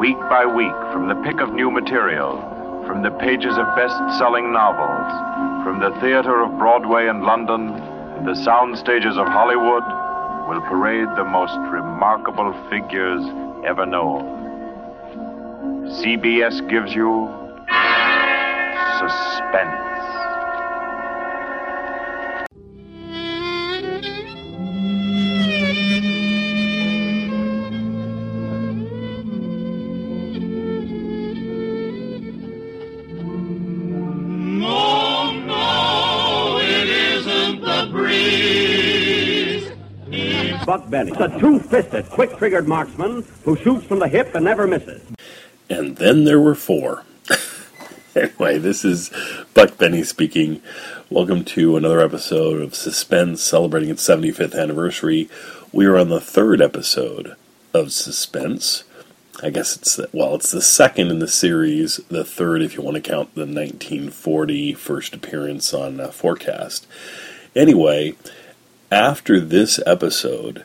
Week by week, from the pick of new material, from the pages of best selling novels, from the theater of Broadway and London, and the sound stages of Hollywood, will parade the most remarkable figures ever known. CBS gives you suspense. Benny, the two-fisted, quick-triggered marksman who shoots from the hip and never misses. And then there were four. anyway, this is Buck Benny speaking. Welcome to another episode of Suspense celebrating its 75th anniversary. We are on the third episode of Suspense. I guess it's, well, it's the second in the series, the third if you want to count the 1940 first appearance on uh, Forecast. Anyway, after this episode,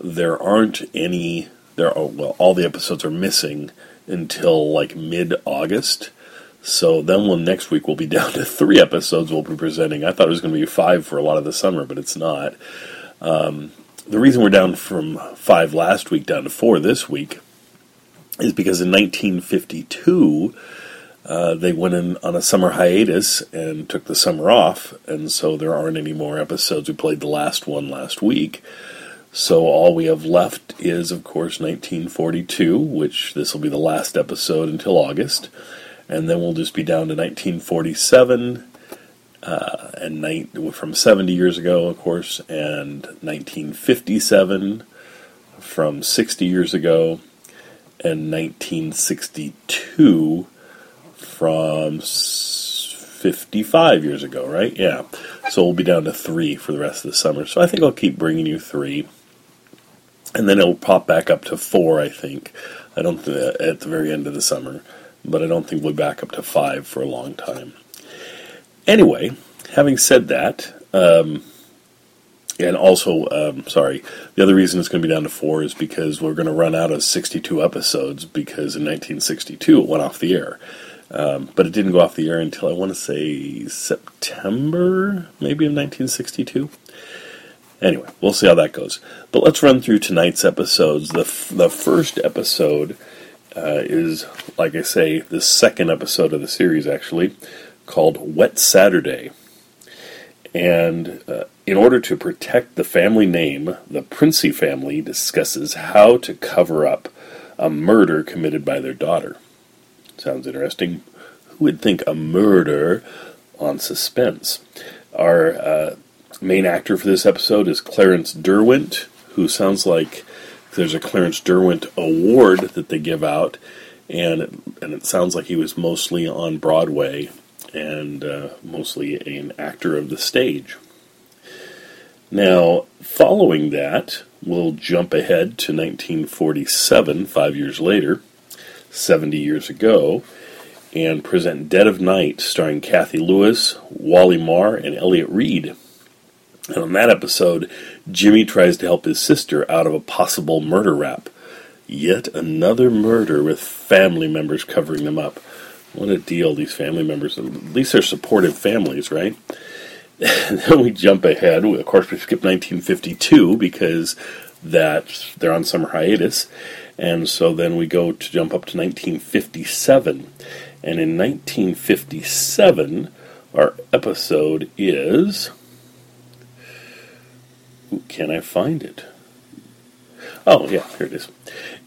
there aren't any, there are, well, all the episodes are missing until like mid August. So then, when next week we'll be down to three episodes we'll be presenting. I thought it was going to be five for a lot of the summer, but it's not. Um, the reason we're down from five last week down to four this week is because in 1952 uh, they went in on a summer hiatus and took the summer off, and so there aren't any more episodes. We played the last one last week. So all we have left is, of course, 1942, which this will be the last episode until August, and then we'll just be down to 1947, uh, and from 70 years ago, of course, and 1957 from 60 years ago, and 1962 from 55 years ago, right? Yeah. So we'll be down to three for the rest of the summer. So I think I'll keep bringing you three. And then it'll pop back up to four, I think. I don't at the very end of the summer, but I don't think we'll be back up to five for a long time. Anyway, having said that, um, and also, um, sorry, the other reason it's going to be down to four is because we're going to run out of 62 episodes because in 1962 it went off the air. Um, but it didn't go off the air until I want to say September, maybe of 1962. Anyway, we'll see how that goes. But let's run through tonight's episodes. The, f- the first episode uh, is, like I say, the second episode of the series, actually, called Wet Saturday. And uh, in order to protect the family name, the Princey family discusses how to cover up a murder committed by their daughter. Sounds interesting. Who would think a murder on suspense? Our uh, main actor for this episode is Clarence Derwent, who sounds like there's a Clarence Derwent Award that they give out, and and it sounds like he was mostly on Broadway and uh, mostly an actor of the stage. Now, following that, we'll jump ahead to 1947, five years later, 70 years ago, and present Dead of Night, starring Cathy Lewis, Wally Maher, and Elliott Reid. And on that episode, Jimmy tries to help his sister out of a possible murder rap. Yet another murder with family members covering them up. What a deal, these family members. At least they're supportive families, right? then we jump ahead. Of course, we skip 1952 because that they're on summer hiatus. And so then we go to jump up to 1957. And in 1957, our episode is. Can I find it? Oh, yeah, here it is.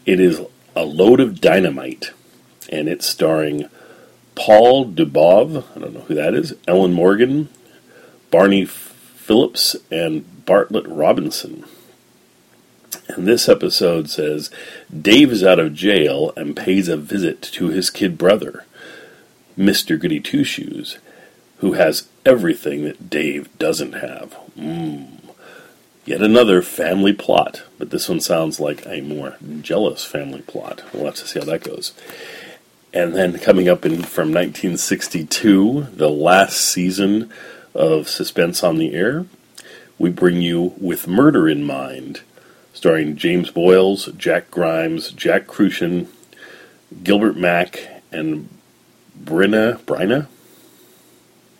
It is A Load of Dynamite. And it's starring Paul Dubov, I don't know who that is, Ellen Morgan, Barney Phillips, and Bartlett Robinson. And this episode says Dave is out of jail and pays a visit to his kid brother, Mr. Goody Two Shoes, who has everything that Dave doesn't have. Mmm. Yet another family plot, but this one sounds like a more jealous family plot. We'll have to see how that goes. And then coming up in from 1962, the last season of Suspense on the Air, we bring you With Murder in Mind, starring James Boyles, Jack Grimes, Jack Crucian, Gilbert Mack and Brinna, Bryna?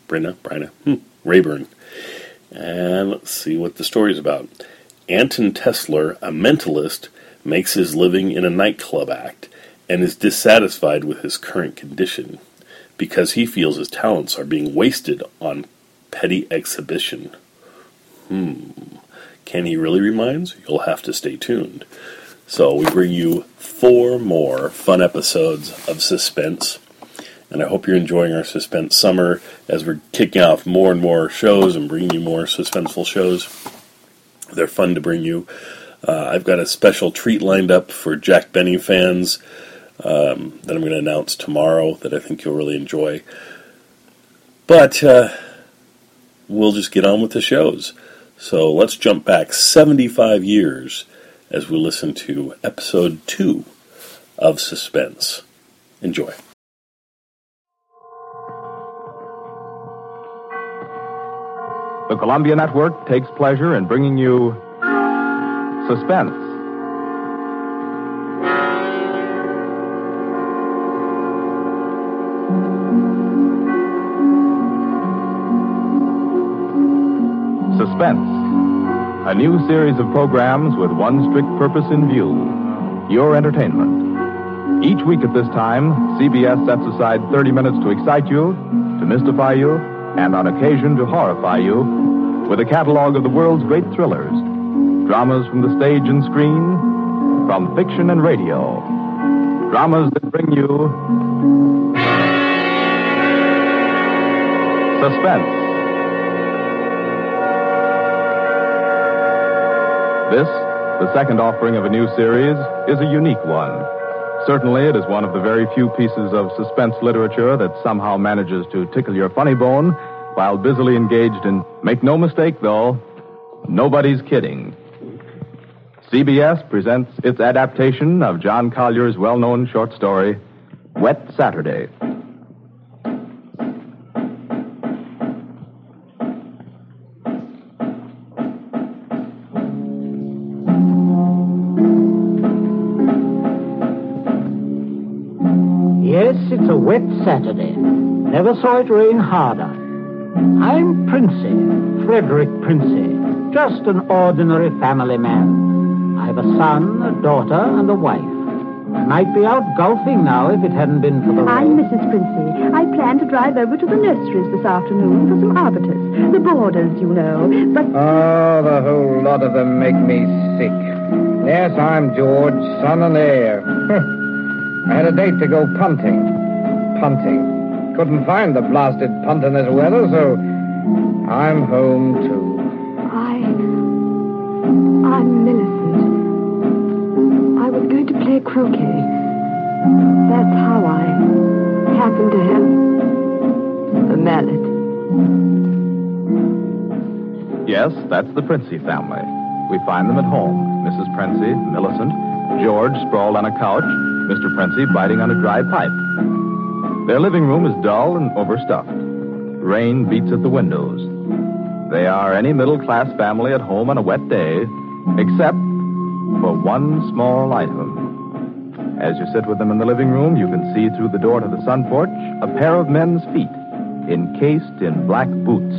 Brinna, Bryna, hmm, Raeburn. And let's see what the story's about. Anton Tessler, a mentalist, makes his living in a nightclub act and is dissatisfied with his current condition because he feels his talents are being wasted on petty exhibition. Hmm. Can he really reminds? You'll have to stay tuned. So we bring you four more fun episodes of suspense. And I hope you're enjoying our suspense summer as we're kicking off more and more shows and bringing you more suspenseful shows. They're fun to bring you. Uh, I've got a special treat lined up for Jack Benny fans um, that I'm going to announce tomorrow that I think you'll really enjoy. But uh, we'll just get on with the shows. So let's jump back 75 years as we listen to episode 2 of Suspense. Enjoy. The Columbia Network takes pleasure in bringing you Suspense. Suspense. A new series of programs with one strict purpose in view your entertainment. Each week at this time, CBS sets aside 30 minutes to excite you, to mystify you, and on occasion to horrify you with a catalog of the world's great thrillers, dramas from the stage and screen, from fiction and radio, dramas that bring you suspense. This, the second offering of a new series, is a unique one. Certainly, it is one of the very few pieces of suspense literature that somehow manages to tickle your funny bone while busily engaged in, make no mistake though, nobody's kidding. CBS presents its adaptation of John Collier's well known short story, Wet Saturday. Saturday. Never saw it rain harder. I'm Princey, Frederick Princey, just an ordinary family man. I've a son, a daughter, and a wife. I might be out golfing now if it hadn't been for the I'm. Mrs. Princey. I plan to drive over to the nurseries this afternoon for some arbutus. The borders, you know. But Oh, the whole lot of them make me sick. Yes, I'm George, son and heir. I had a date to go punting. Punting. Couldn't find the blasted punt in this weather, so I'm home too. I. I'm Millicent. I was going to play croquet. That's how I happened to have a mallet. Yes, that's the Princey family. We find them at home. Mrs. Princey, Millicent, George sprawled on a couch, Mr. Princey biting on a dry pipe. Their living room is dull and overstuffed. Rain beats at the windows. They are any middle class family at home on a wet day, except for one small item. As you sit with them in the living room, you can see through the door to the sun porch a pair of men's feet, encased in black boots.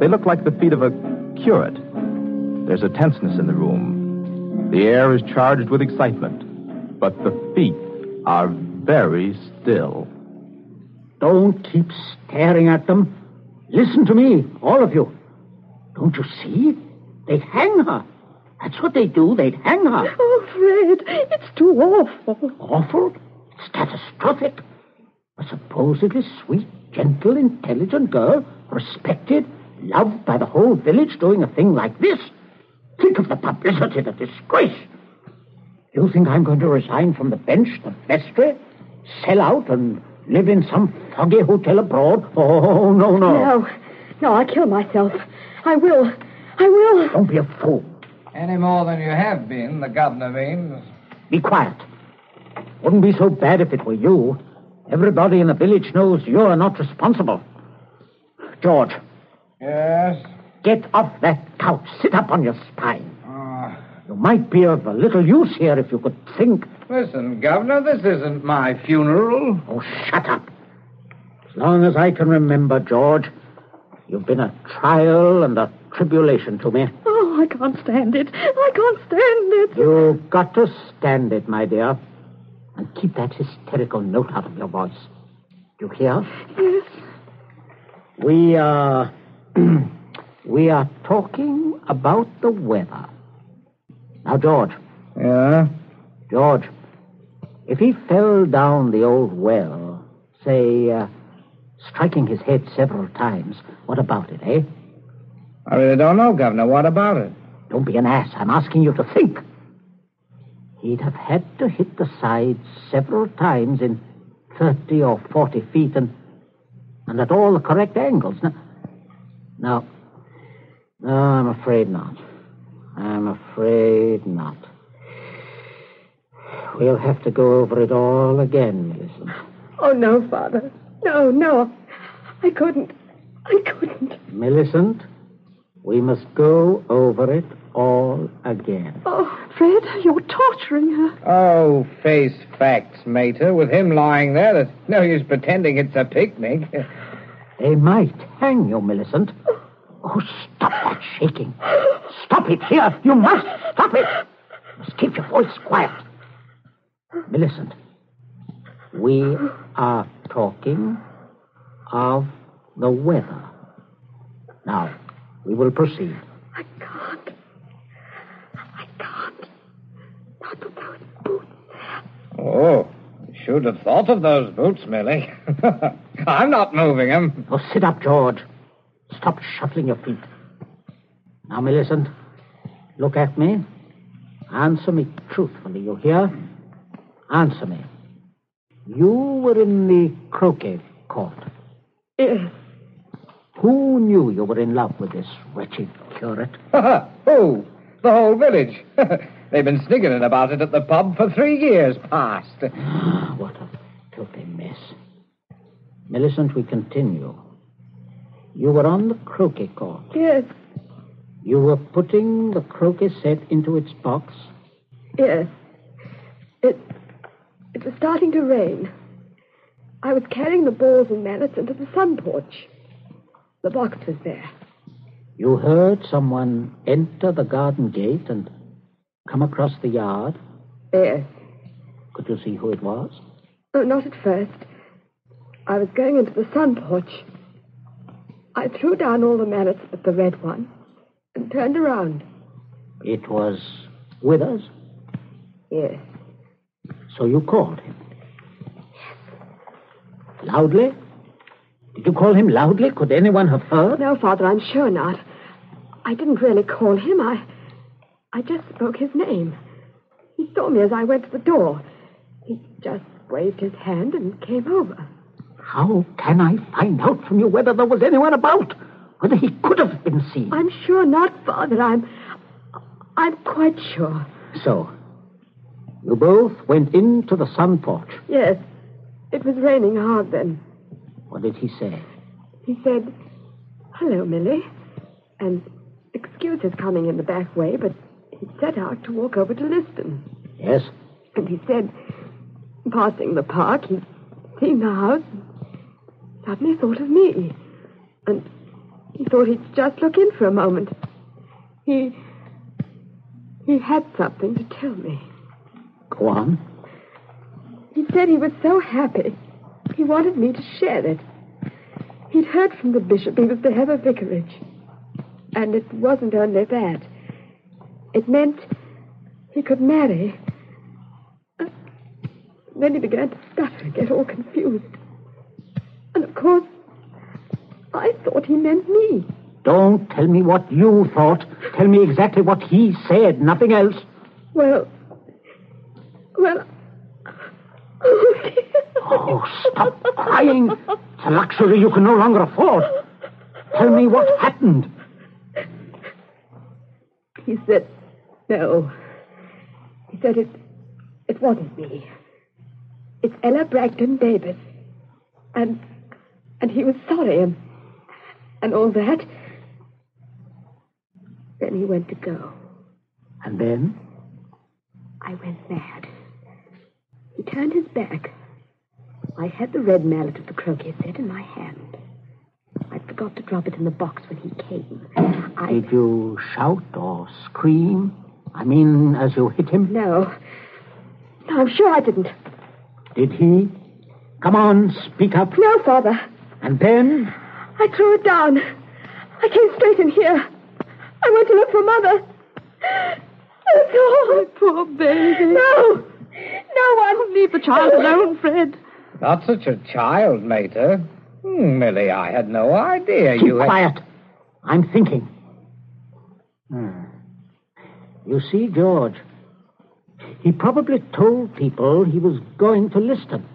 They look like the feet of a curate. There's a tenseness in the room. The air is charged with excitement, but the feet are very still. Don't keep staring at them. Listen to me, all of you. Don't you see? They'd hang her. That's what they do. They'd hang her. Oh, Fred, it's too awful. Awful? It's catastrophic. A supposedly sweet, gentle, intelligent girl, respected, loved by the whole village, doing a thing like this. Think of the publicity, the disgrace. You think I'm going to resign from the bench, the vestry, sell out and live in some foggy hotel abroad? Oh, no, no. No, no, I'll kill myself. I will. I will. Don't be a fool. Any more than you have been, the governor means. Be quiet. Wouldn't be so bad if it were you. Everybody in the village knows you're not responsible. George, Yes? get off that couch. Sit up on your spine. Ah, You might be of a little use here if you could think Listen, Governor, this isn't my funeral. Oh, shut up. As long as I can remember, George, you've been a trial and a tribulation to me. Oh, I can't stand it. I can't stand it. You've got to stand it, my dear. And keep that hysterical note out of your voice. Do you hear? Yes. We are. we are talking about the weather. Now, George. Yeah? George, if he fell down the old well, say, uh, striking his head several times, what about it, eh? I really don't know, Governor. What about it? Don't be an ass. I'm asking you to think. He'd have had to hit the side several times in 30 or 40 feet and, and at all the correct angles. Now, no, no, I'm afraid not. I'm afraid not. We'll have to go over it all again, Millicent. Oh, no, Father. No, no. I couldn't. I couldn't. Millicent, we must go over it all again. Oh, Fred, you're torturing her. Oh, face facts, Mater. With him lying there, there's no use pretending it's a picnic. They might hang you, Millicent. Oh, stop that shaking. Stop it here. You must stop it. You must keep your voice quiet. Millicent, we are talking of the weather. Now, we will proceed. I can't. I can't. Not with those boots. Oh, you should have thought of those boots, Millie. I'm not moving them. Oh, sit up, George. Stop shuffling your feet. Now, Millicent, look at me. Answer me truthfully, you hear? Answer me. You were in the croquet court. Yes. Who knew you were in love with this wretched curate? Who? The whole village. They've been sniggering about it at the pub for three years past. what a filthy mess. Millicent, we continue. You were on the croquet court. Yes. You were putting the croquet set into its box. Yes. It. It was starting to rain. I was carrying the balls and mallets into the sun porch. The box was there. You heard someone enter the garden gate and come across the yard. Yes. Could you see who it was? Oh, not at first. I was going into the sun porch. I threw down all the mallets but the red one and turned around. It was Withers. Yes. So you called him? Yes. Loudly? Did you call him loudly? Could anyone have heard? No, Father, I'm sure not. I didn't really call him. I. I just spoke his name. He saw me as I went to the door. He just waved his hand and came over. How can I find out from you whether there was anyone about? Whether he could have been seen? I'm sure not, Father. I'm. I'm quite sure. So, you both went into the sun porch. Yes. It was raining hard then. What did he say? He said, Hello, Millie. And excuse his coming in the back way, but he set out to walk over to Liston. Yes? And he said, passing the park, he'd seen the house, and suddenly thought of me. And he thought he'd just look in for a moment. He. He had something to tell me. Go on. He said he was so happy. He wanted me to share it. He'd heard from the bishop he was to have a vicarage. And it wasn't only that. It meant he could marry. Uh, Then he began to stutter, get all confused. And of course, I thought he meant me. Don't tell me what you thought. Tell me exactly what he said, nothing else. Well, well. Oh, stop crying. It's a luxury you can no longer afford. Tell me what happened. He said, no. He said it, it wasn't me. It's Ella Bragdon Davis. And, and he was sorry and, and all that. Then he went to go. And then? I went mad. He turned his back. I had the red mallet of the croquet set in my hand. I forgot to drop it in the box when he came. I... Did you shout or scream? I mean, as you hit him? No. No, I'm sure I didn't. Did he? Come on, speak up. No, Father. And then? I threw it down. I came straight in here. I went to look for Mother. Oh, That's all. Poor baby. No. No one. Leave the child alone, Fred. Not such a child, Mater. Hmm, Millie, I had no idea Keep you had... quiet. I'm thinking. Hmm. You see, George, he probably told people he was going to Liston.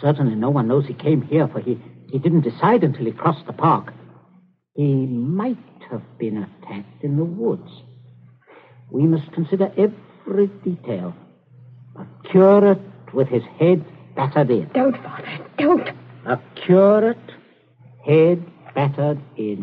Certainly no one knows he came here, for he, he didn't decide until he crossed the park. He might have been attacked in the woods. We must consider every detail. A curate with his head battered in. Don't, Father. Don't. A curate, head battered in.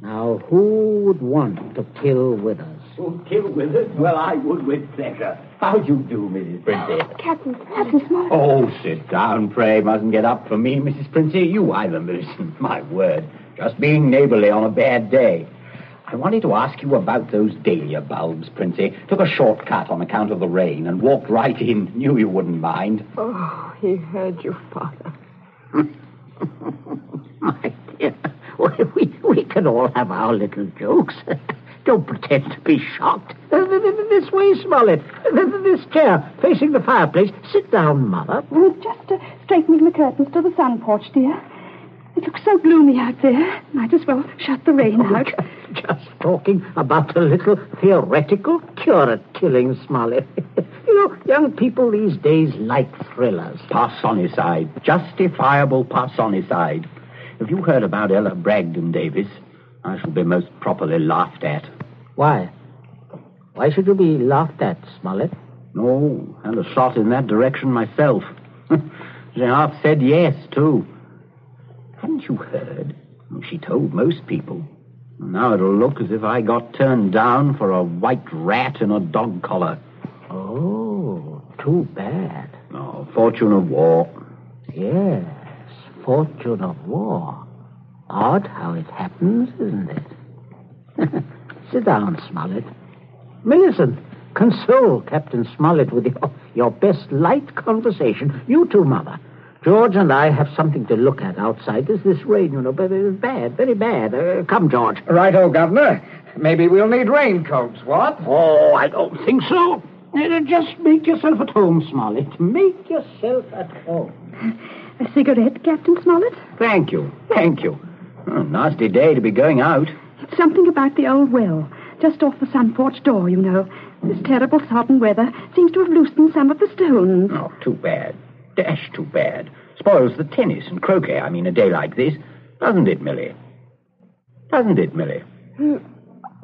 Now, who would want to kill Withers? Oh, kill Withers? Well, I would with pleasure. How do you do, Mrs. Princey? Oh, Captain, Captain Small. Oh, sit down, pray. Mustn't get up for me, Mrs. Princey. You either, Millicent. My word. Just being neighborly on a bad day. I wanted to ask you about those dahlia bulbs, Princey. Took a shortcut on account of the rain and walked right in. Knew you wouldn't mind. Oh, he heard you, Father. My dear, we, we can all have our little jokes. Don't pretend to be shocked. Uh, th- th- th- This way, Smollett. Th- th- This chair, facing the fireplace. Sit down, Mother. Just uh, straightening the curtains to the sun porch, dear. It looks so gloomy out there. Might as well shut the rain Oh, out. ju- Just talking about a little theoretical curate killing, Smollett. you know, young people these days like thrillers. Parsonicide. Justifiable parsonicide. Have you heard about Ella Bragdon Davis? I shall be most properly laughed at. Why? Why should you be laughed at, Smollett? No, and a shot in that direction myself. she half said yes, too. Hadn't you heard? She told most people. Now it'll look as if I got turned down for a white rat in a dog collar. Oh, too bad. Oh, fortune of war. Yes, fortune of war. Odd how it happens, isn't it? Sit down, Smollett. Millicent, console Captain Smollett with your, your best light conversation. You too, Mother. George and I have something to look at outside. There's this rain, you know, but it's bad, very bad. Uh, come, George. Righto, Governor. Maybe we'll need raincoats, what? Oh, I don't think so. Uh, just make yourself at home, Smollett. Make yourself at home. A cigarette, Captain Smollett? Thank you, thank you. Oh, nasty day to be going out. It's something about the old well, just off the sun porch door, you know. This terrible sodden weather seems to have loosened some of the stones. Oh, too bad. Dash too bad. Spoils the tennis and croquet, I mean, a day like this. Doesn't it, Millie? Doesn't it, Millie?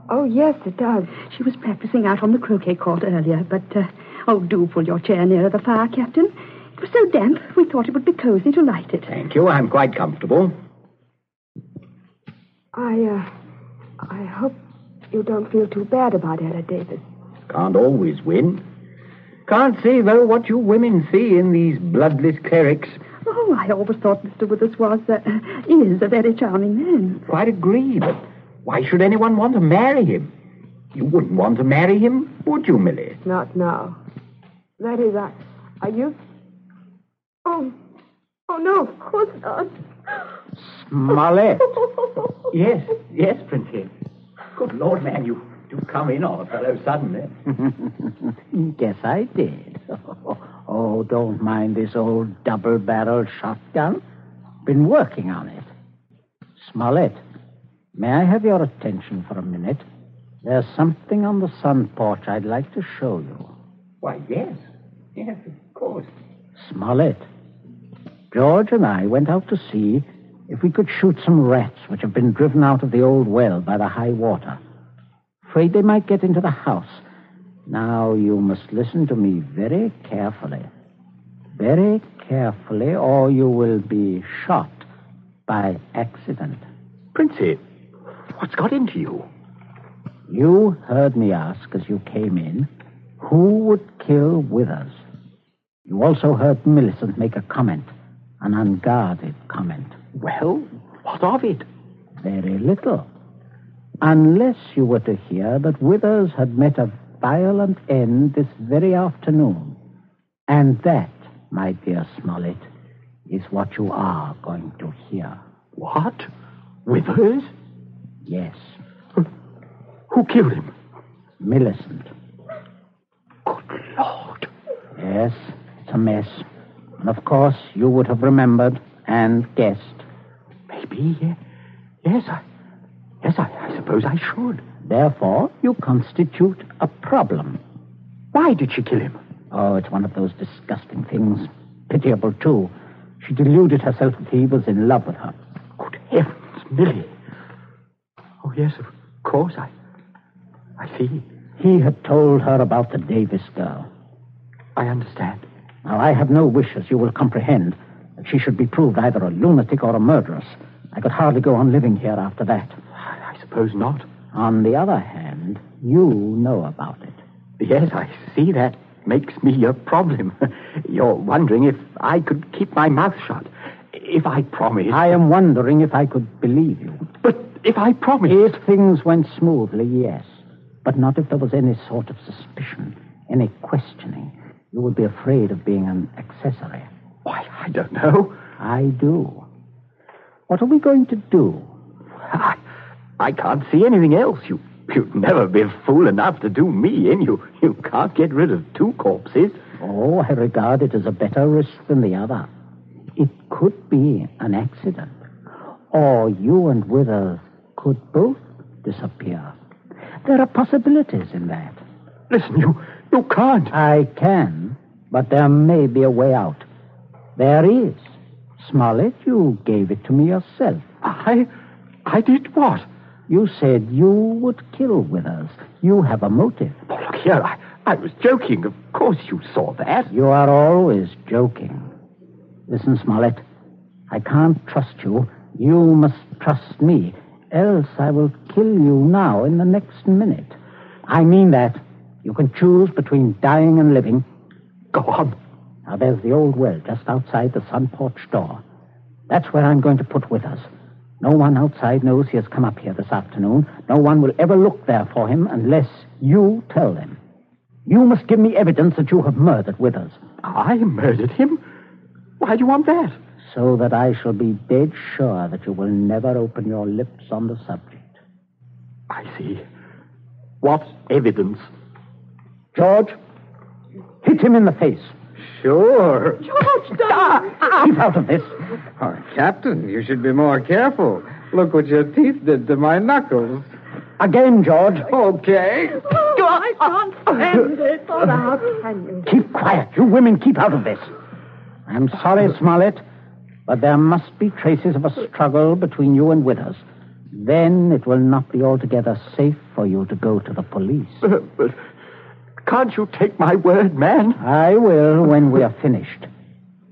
Oh, yes, it does. She was practicing out on the croquet court earlier, but, uh, oh, do pull your chair nearer the fire, Captain. It was so damp, we thought it would be cozy to light it. Thank you. I'm quite comfortable. I, uh, I hope you don't feel too bad about Ella Davis. Can't always win. Can't see, though, what you women see in these bloodless clerics. Oh, I always thought Mr. Withers was, uh, is a very charming man. Quite agree, but why should anyone want to marry him? You wouldn't want to marry him, would you, Millie? Not now. That is, I, are you? Oh, oh no, of course not. Smollett. Yes, yes, Princey. Good Lord, man, you do come in on a fellow suddenly. Guess I did. Oh, don't mind this old double barreled shotgun. Been working on it. Smollett, may I have your attention for a minute? There's something on the sun porch I'd like to show you. Why, yes. Yes, of course. Smollett, George and I went out to see if we could shoot some rats which have been driven out of the old well by the high water. Afraid they might get into the house. Now, you must listen to me very carefully. Very carefully, or you will be shot by accident. Princey, what's got into you? You heard me ask as you came in Who would kill Withers? You also heard Millicent make a comment, an unguarded comment. Well, what of it? Very little. Unless you were to hear that Withers had met a violent end this very afternoon. And that, my dear Smollett, is what you are going to hear. What? Withers? Yes, Who killed him? Millicent. Good Lord. Yes, it's a mess. And of course, you would have remembered and guessed. Maybe. Yes, I. Yes, I, I suppose I should. Therefore, you constitute a problem. Why did she kill him? Oh, it's one of those disgusting things. Pitiable, too. She deluded herself that he was in love with her. Good heavens, Millie. Oh, yes, of course, I. I see. He had told her about the Davis girl. I understand. Now, I have no wish, as you will comprehend, that she should be proved either a lunatic or a murderess. I could hardly go on living here after that. Suppose not. On the other hand, you know about it. Yes, I see that makes me a problem. You're wondering if I could keep my mouth shut. If I promised. I am wondering if I could believe you. But if I promised. If things went smoothly, yes. But not if there was any sort of suspicion, any questioning. You would be afraid of being an accessory. Why, I don't know. I do. What are we going to do? I, I can't see anything else. You, you'd never be fool enough to do me in. You, you can't get rid of two corpses. Oh, I regard it as a better risk than the other. It could be an accident. Or you and Withers could both disappear. There are possibilities in that. Listen, you, you can't. I can, but there may be a way out. There is. Smollett, you gave it to me yourself. I, I did what? You said you would kill Withers. You have a motive. Oh, look here, I, I was joking. Of course you saw that. You are always joking. Listen, Smollett, I can't trust you. You must trust me, else I will kill you now in the next minute. I mean that. You can choose between dying and living. Go on. Now, there's the old well just outside the sun porch door. That's where I'm going to put Withers. No one outside knows he has come up here this afternoon. No one will ever look there for him unless you tell them. You must give me evidence that you have murdered Withers. I murdered him? Why do you want that? So that I shall be dead sure that you will never open your lips on the subject. I see. What evidence? George, hit him in the face. Sure. George, darling. Keep out of this. Oh, Captain, you should be more careful. Look what your teeth did to my knuckles. Again, George. Okay. Oh, I can't stand it. Oh, how can you? Keep quiet. You women keep out of this. I'm sorry, Smollett, but there must be traces of a struggle between you and Withers. Then it will not be altogether safe for you to go to the police. Uh, but can't you take my word, man? I will when we are finished.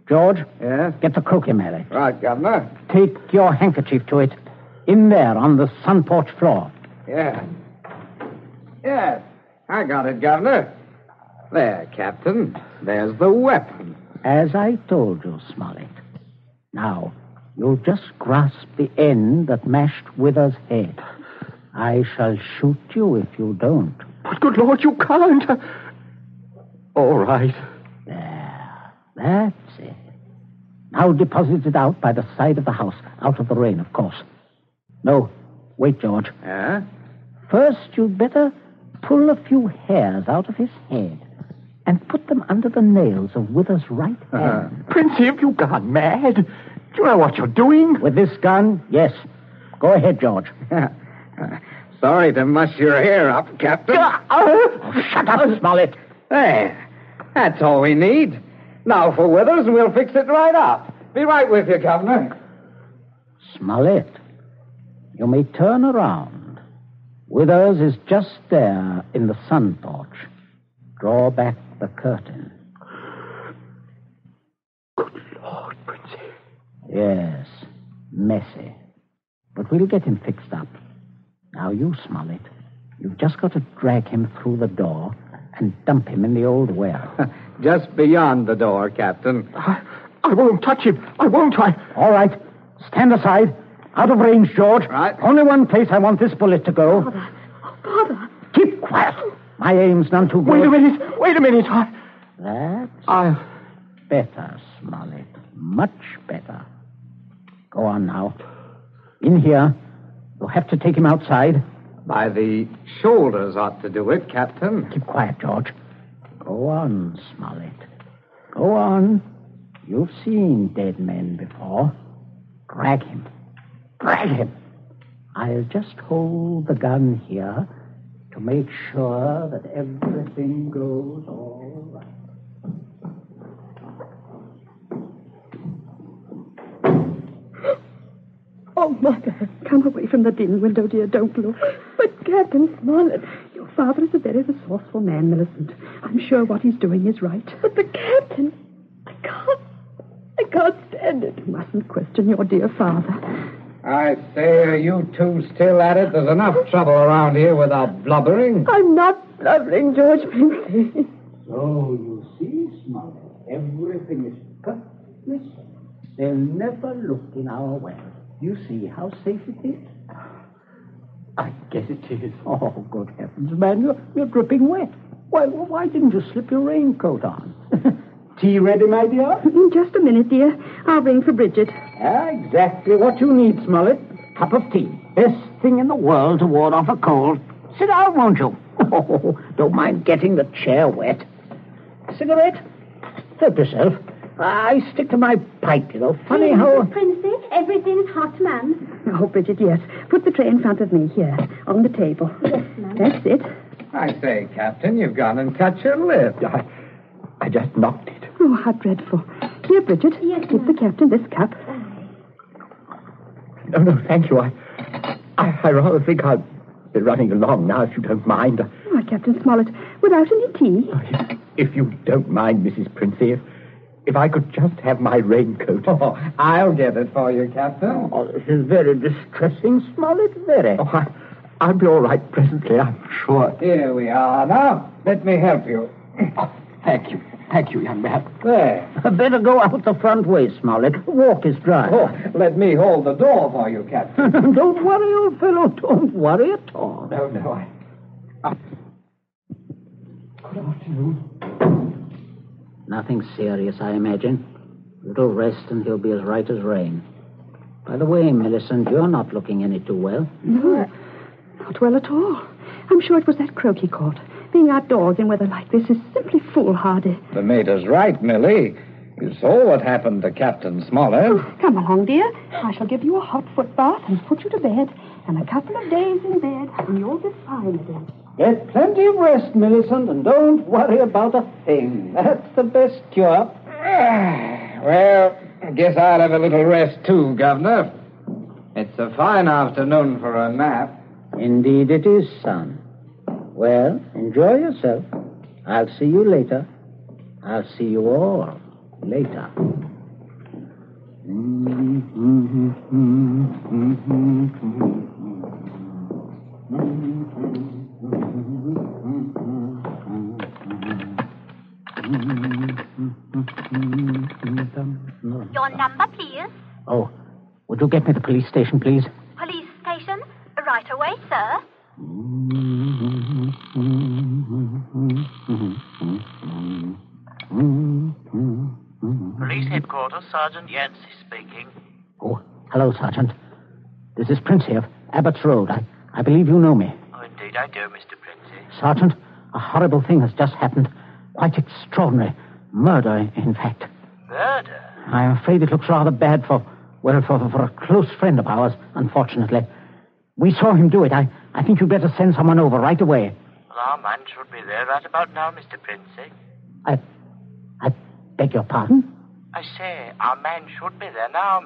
George, Yes? get the croquet mallet. Right, Governor. Take your handkerchief to it. In there on the sun porch floor. Yeah. Yes. I got it, Governor. There, Captain. There's the weapon. As I told you, Smollett. Now, you'll just grasp the end that mashed Withers' head. I shall shoot you if you don't. But good Lord, you can't. All right. There. That's it. Now deposit it out by the side of the house, out of the rain, of course. No, wait, George. Yeah? First, you'd better pull a few hairs out of his head and put them under the nails of Withers' right uh-huh. hand. Princey, have you gone mad? Do you know what you're doing? With this gun, yes. Go ahead, George. Sorry to muss your hair up, Captain. Oh, shut up, Smollett. There. That's all we need. Now for Withers, and we'll fix it right up. Be right with you, Governor. Smollett, you may turn around. Withers is just there in the sun porch. Draw back the curtain. Good Lord, Princey. Yes, messy. But we'll get him fixed up. Now, you, Smollett, you've just got to drag him through the door and dump him in the old well. Just beyond the door, Captain. I, I won't touch him. I won't. I. All right. Stand aside. Out of range, George. Right. Only one place I want this bullet to go. Father. Oh, Father. Keep quiet. My aim's none too good. Wait a minute. Wait a minute. I, That's I, better, Smollett. Much better. Go on now. In here. You'll have to take him outside. By the shoulders ought to do it, Captain. Keep quiet, George. Go on, Smollett. Go on. You've seen dead men before. Drag him. Drag him. I'll just hold the gun here to make sure that everything goes all right. Oh, Mother, come away from the dim window, dear. Don't look. But, Captain Smollett, your father is a very resourceful man, Millicent. I'm sure what he's doing is right. But the captain. I can't. I can't stand it. You mustn't question your dear father. I say, are you two still at it? There's enough trouble around here without blubbering. I'm not blubbering, George Pinkley. So you see, Smollett, everything is cut. Listen, they'll never look in our well. You see how safe it is? I guess it is. Oh, good heavens, man, you're, you're dripping wet. Why, why didn't you slip your raincoat on? Tea ready, my dear? In just a minute, dear. I'll ring for Bridget. Ah, exactly what you need, Smollett. Cup of tea. Best thing in the world to ward off a cold. Sit down, won't you? Oh, don't mind getting the chair wet. Cigarette? Help yourself. I stick to my pipe, you know. Funny how... Princey, everything's hot, ma'am. Oh, Bridget, yes. Put the tray in front of me here, on the table. Yes, ma'am. That's it. I say, Captain, you've gone and cut your lip. I, I just knocked it. Oh, how dreadful. Here, Bridget, Yes, give the captain this cup. No, no, thank you. I, I, I rather think I'll be running along now, if you don't mind. Why, Captain Smollett, without any tea? Oh, if, if you don't mind, Mrs. Princey, if, if I could just have my raincoat. Oh, I'll get it for you, Captain. Oh, this is very distressing, Smollett, very. Oh, I, I'll be all right presently, I'm sure. Here we are. Now, let me help you. Oh, thank you. Thank you, young man. There. Uh, better go out the front way, Smollett. Walk is dry. Oh, let me hold the door for you, Captain. don't worry, old fellow. Don't worry at all. no, no, I... Ah. Good afternoon. Nothing serious, I imagine. Little rest and he'll be as right as rain. By the way, Millicent, you're not looking any too well. No, hmm. uh, not well at all. I'm sure it was that croquet court. Being outdoors in weather like this is simply foolhardy. The mater's right, Millie. You saw what happened to Captain Smollett. Oh, come along, dear. I shall give you a hot foot bath and put you to bed. And a couple of days in bed, and you'll be fine again. Get plenty of rest, Millicent, and don't worry about a thing. That's the best cure. Ah, well, I guess I'll have a little rest too, Governor. It's a fine afternoon for a nap. Indeed it is, son. Well, enjoy yourself. I'll see you later. I'll see you all later. Mm-hmm. Mm-hmm. Mm-hmm. Your number, please. Oh, would you get me the police station, please? Police station. Right away, sir. Police headquarters, Sergeant Yancey speaking. Oh, hello, Sergeant. This is Princey here of Abbott's Road. I, I believe you know me. Oh, indeed I do, Mr. Princey. Sergeant, a horrible thing has just happened. Quite extraordinary. Murder, in fact. Murder? I'm afraid it looks rather bad for, well, for, for a close friend of ours, unfortunately. We saw him do it. I, I think you'd better send someone over right away. Well, our man should be there right about now, Mr. Princey. I, I beg your pardon? I say, our man should be there now.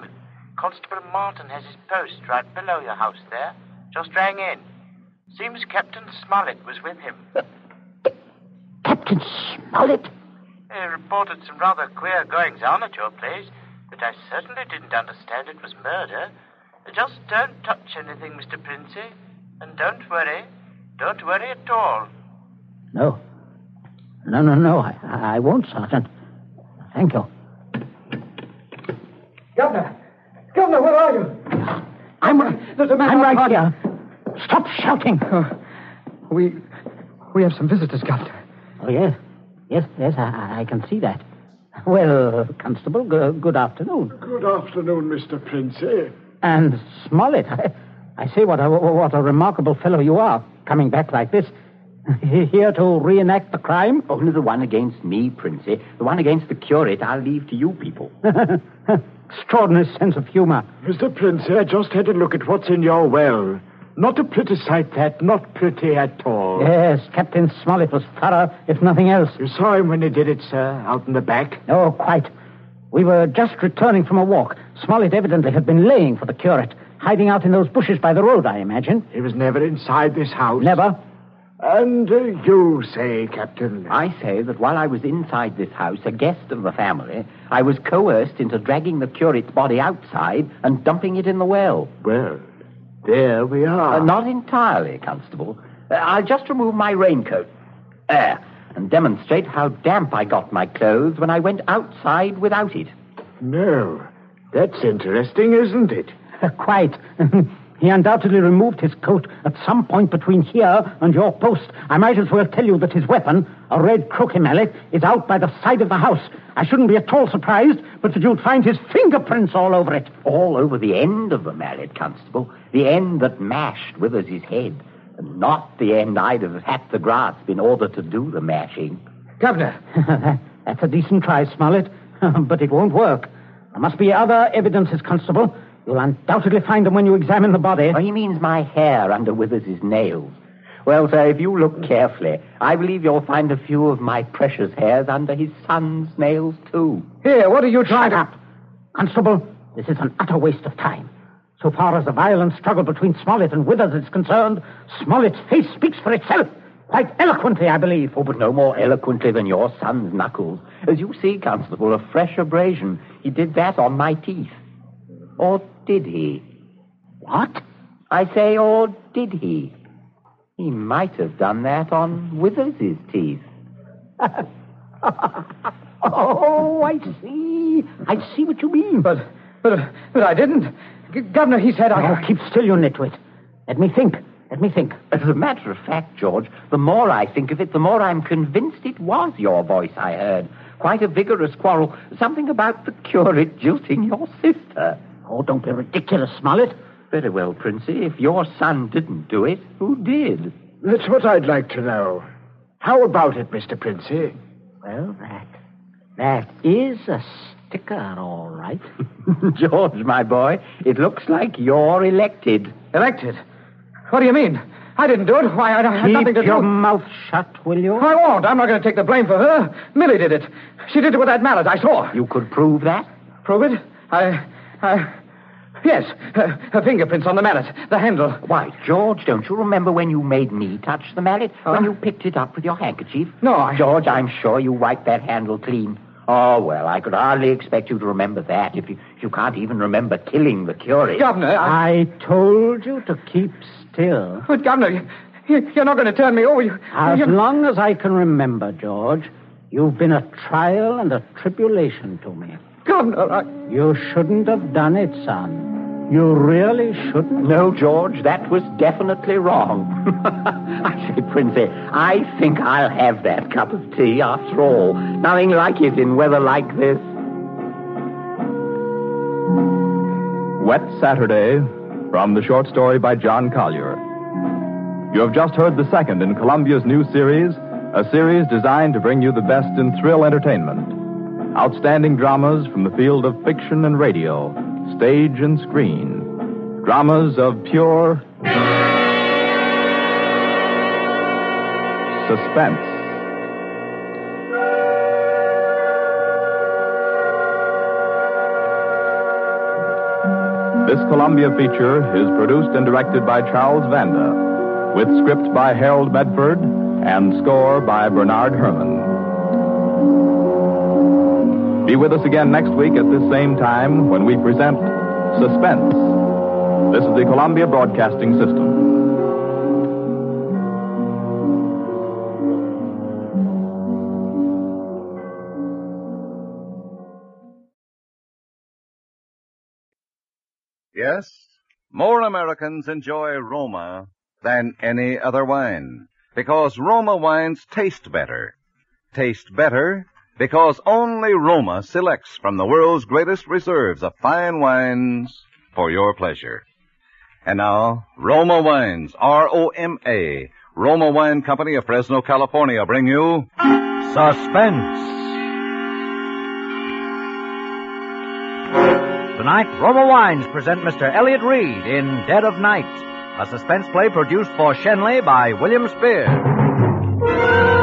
Constable Martin has his post right below your house there. Just rang in. Seems Captain Smollett was with him. Uh, Captain it. He reported some rather queer goings on at your place, but I certainly didn't understand it was murder. Just don't touch anything, Mr. Princey. And don't worry. Don't worry at all. No. No, no, no. I, I won't, Sergeant. Thank you. Governor! Governor, where are you? I'm, There's a man I'm right outside. here. Stop shouting. Oh, we we have some visitors, Governor. Oh, yes. Yes, yes, I, I can see that. Well, Constable, go, good afternoon. Good afternoon, Mr. Princey. Eh? And Smollett, I, I say what a, what a remarkable fellow you are, coming back like this. Here to reenact the crime? Oh, Only the one against me, Princey. Eh? The one against the curate I'll leave to you people. Extraordinary sense of humor. Mr. Princey, I eh, just had a look at what's in your well. Not a pretty sight, that. Not pretty at all. Yes, Captain Smollett was thorough, if nothing else. You saw him when he did it, sir, out in the back? Oh, quite. We were just returning from a walk. Smollett evidently had been laying for the curate, hiding out in those bushes by the road, I imagine. He was never inside this house. Never. And uh, you say, Captain. I say that while I was inside this house, a guest of the family, I was coerced into dragging the curate's body outside and dumping it in the well. Well, there we are. Uh, not entirely, Constable. Uh, I'll just remove my raincoat. There. And demonstrate how damp I got my clothes when I went outside without it. No. That's interesting, isn't it? quite. he undoubtedly removed his coat at some point between here and your post. I might as well tell you that his weapon, a red croquet mallet, is out by the side of the house. I shouldn't be at all surprised, but that you'd find his fingerprints all over it. All over the end of the mallet, Constable. The end that mashed Withers' his head. And not the end I'd have had to grasp in order to do the mashing. Governor. That's a decent try, Smollett. but it won't work. There must be other evidences, Constable. You'll undoubtedly find them when you examine the body. Oh, he means my hair under Withers's nails. Well, sir, if you look carefully, I believe you'll find a few of my precious hairs under his son's nails, too. Here, what are you trying to... Constable, this is an utter waste of time. So far as the violent struggle between Smollett and Withers is concerned, Smollett's face speaks for itself. Quite eloquently, I believe. Oh, but no more eloquently than your son's knuckles. As you see, Constable, a fresh abrasion. He did that on my teeth. Or did he? What? I say, or did he? He might have done that on Withers's teeth. oh, I see. I see what you mean. But, but, but I didn't. G- Governor, he said I. Oh, keep still, you nitwit. Let me think. Let me think. As a matter of fact, George, the more I think of it, the more I'm convinced it was your voice I heard. Quite a vigorous quarrel. Something about the curate jilting your sister. Oh, don't be ridiculous, Smollett. Very well, Princey. If your son didn't do it, who did? That's what I'd like to know. How about it, Mr. Princey? Well, that. That is a sticker, all right. George, my boy, it looks like you're elected. Elected? What do you mean? I didn't do it. Why, I, I had Keep nothing to do. Keep your mouth shut, will you? I won't. I'm not going to take the blame for her. Millie did it. She did it with that mallet. I saw. You could prove that? Prove it? I. I. Yes. Her, her fingerprints on the mallet. The handle. Why, George, don't you remember when you made me touch the mallet? When you picked it up with your handkerchief? No, I. George, I'm sure you wiped that handle clean. Oh, well, I could hardly expect you to remember that if you, if you can't even remember killing the curate. Governor, I. I told you to keep still. But, Governor, you, you're not going to turn me over. You, As you- long as I can remember, George, you've been a trial and a tribulation to me. Governor, I. You shouldn't have done it, son. You really shouldn't. No, George, that was definitely wrong. I say, Princey, I think I'll have that cup of tea after all. Nothing like it in weather like this. Wet Saturday from the short story by John Collier. You have just heard the second in Columbia's new series, a series designed to bring you the best in thrill entertainment. Outstanding dramas from the field of fiction and radio, stage and screen. Dramas of pure suspense. This Columbia feature is produced and directed by Charles Vanda, with script by Harold Medford and score by Bernard Herrmann. Be with us again next week at this same time when we present Suspense. This is the Columbia Broadcasting System. Yes, more Americans enjoy Roma than any other wine because Roma wines taste better. Taste better because only Roma selects from the world's greatest reserves of fine wines for your pleasure. And now, Roma Wines, R-O-M-A, Roma Wine Company of Fresno, California, bring you Suspense. Tonight, Roma Wines present Mr. Elliott Reid in Dead of Night, a suspense play produced for Schenley by William Spier.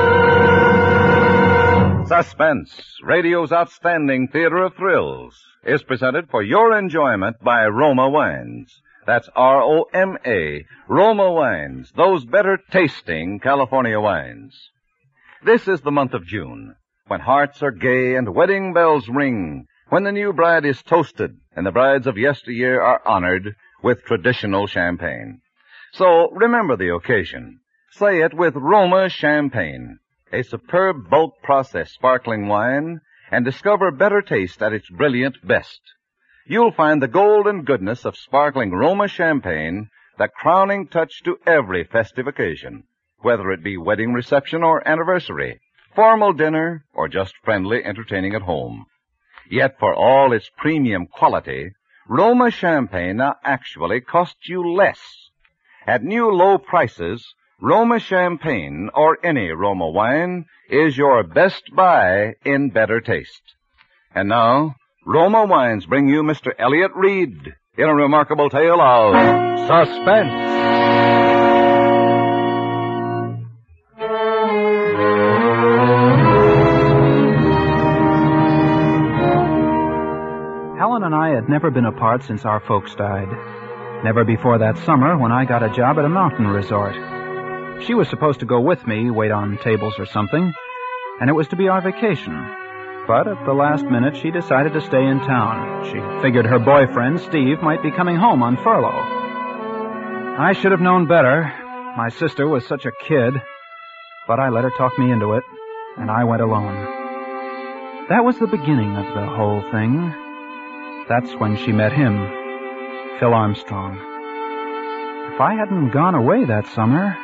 Suspense, radio's outstanding theater of thrills, is presented for your enjoyment by Roma Wines. That's R-O-M-A, Roma Wines, those better tasting California wines. This is the month of June, when hearts are gay and wedding bells ring, when the new bride is toasted and the brides of yesteryear are honored with traditional champagne. So remember the occasion. Say it with Roma Champagne, a superb bulk process sparkling wine, and discover better taste at its brilliant best. You'll find the golden goodness of sparkling Roma champagne the crowning touch to every festive occasion, whether it be wedding reception or anniversary, formal dinner, or just friendly entertaining at home. Yet for all its premium quality, Roma champagne now actually costs you less. At new low prices, Roma champagne or any Roma wine is your best buy in better taste. And now, Roma Wines bring you Mr. Elliott Reid in a remarkable tale of suspense. Helen and I had never been apart since our folks died. Never before that summer when I got a job at a mountain resort. She was supposed to go with me, wait on tables or something, and it was to be our vacation. But at the last minute, she decided to stay in town. She figured her boyfriend, Steve, might be coming home on furlough. I should have known better. My sister was such a kid. But I let her talk me into it, and I went alone. That was the beginning of the whole thing. That's when she met him, Phil Armstrong. If I hadn't gone away that summer,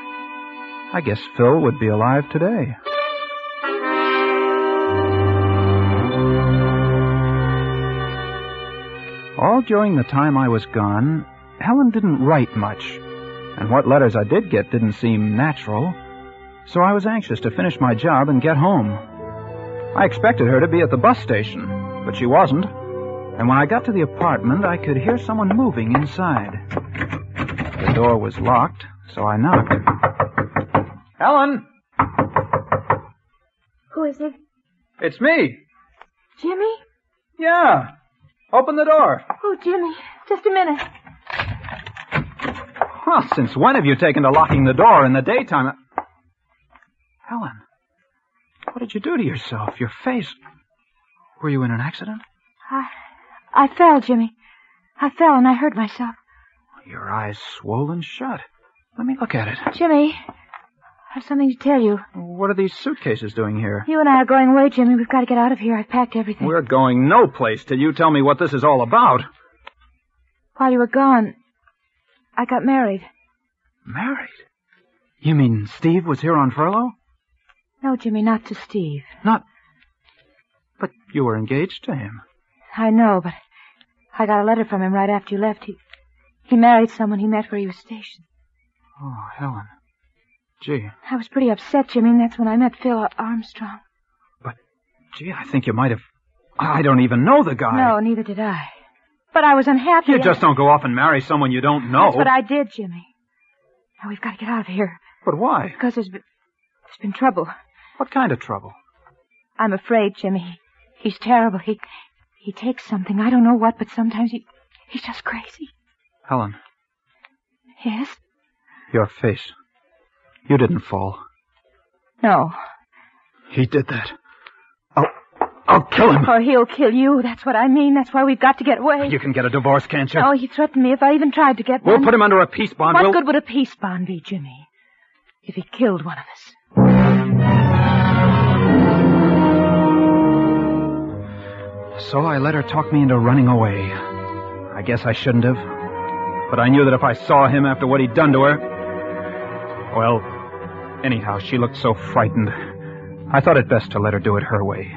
I guess Phil would be alive today. All during the time I was gone, Helen didn't write much, and what letters I did get didn't seem natural, so I was anxious to finish my job and get home. I expected her to be at the bus station, but she wasn't, and when I got to the apartment, I could hear someone moving inside. The door was locked, so I knocked. Helen! Who is it? It's me! Jimmy? Yeah! Open the door! Oh, Jimmy, just a minute. Well, since when have you taken to locking the door in the daytime? Helen, what did you do to yourself? Your face. Were you in an accident? I, I fell, Jimmy. I fell and I hurt myself. Your eyes swollen shut. Let me look at it. Jimmy, I have something to tell you. What are these suitcases doing here? You and I are going away, Jimmy. We've got to get out of here. I've packed everything. We're going no place till you tell me what this is all about. While you were gone, I got married. Married? You mean Steve was here on furlough? No, Jimmy, not to Steve. Not. But you were engaged to him. I know, but I got a letter from him right after you left. He, he married someone he met where he was stationed. Oh, Helen. Gee. I was pretty upset, Jimmy, and that's when I met Phil Armstrong. But, gee, I think you might have. I don't even know the guy. No, neither did I. But I was unhappy. You just don't go off and marry someone you don't know. That's what I did, Jimmy. Now we've got to get out of here. But why? Because there's been, there's been trouble. What kind of trouble? I'm afraid, Jimmy. He's terrible. He he takes something. I don't know what, but sometimes he he's just crazy. Helen, Yes? your face. You didn't fall. No. He did that. I'll, I'll kill him. Or he'll kill you. That's what I mean. That's why we've got to get away. You can get a divorce, can't you? Oh, he threatened me if I even tried to get We'll one. put him under a peace bond. What we'll... good would a peace bond be, Jimmy? If he killed one of us. So I let her talk me into running away. I guess I shouldn't have. But I knew that if I saw him after what he'd done to her. Well, anyhow, she looked so frightened. I thought it best to let her do it her way.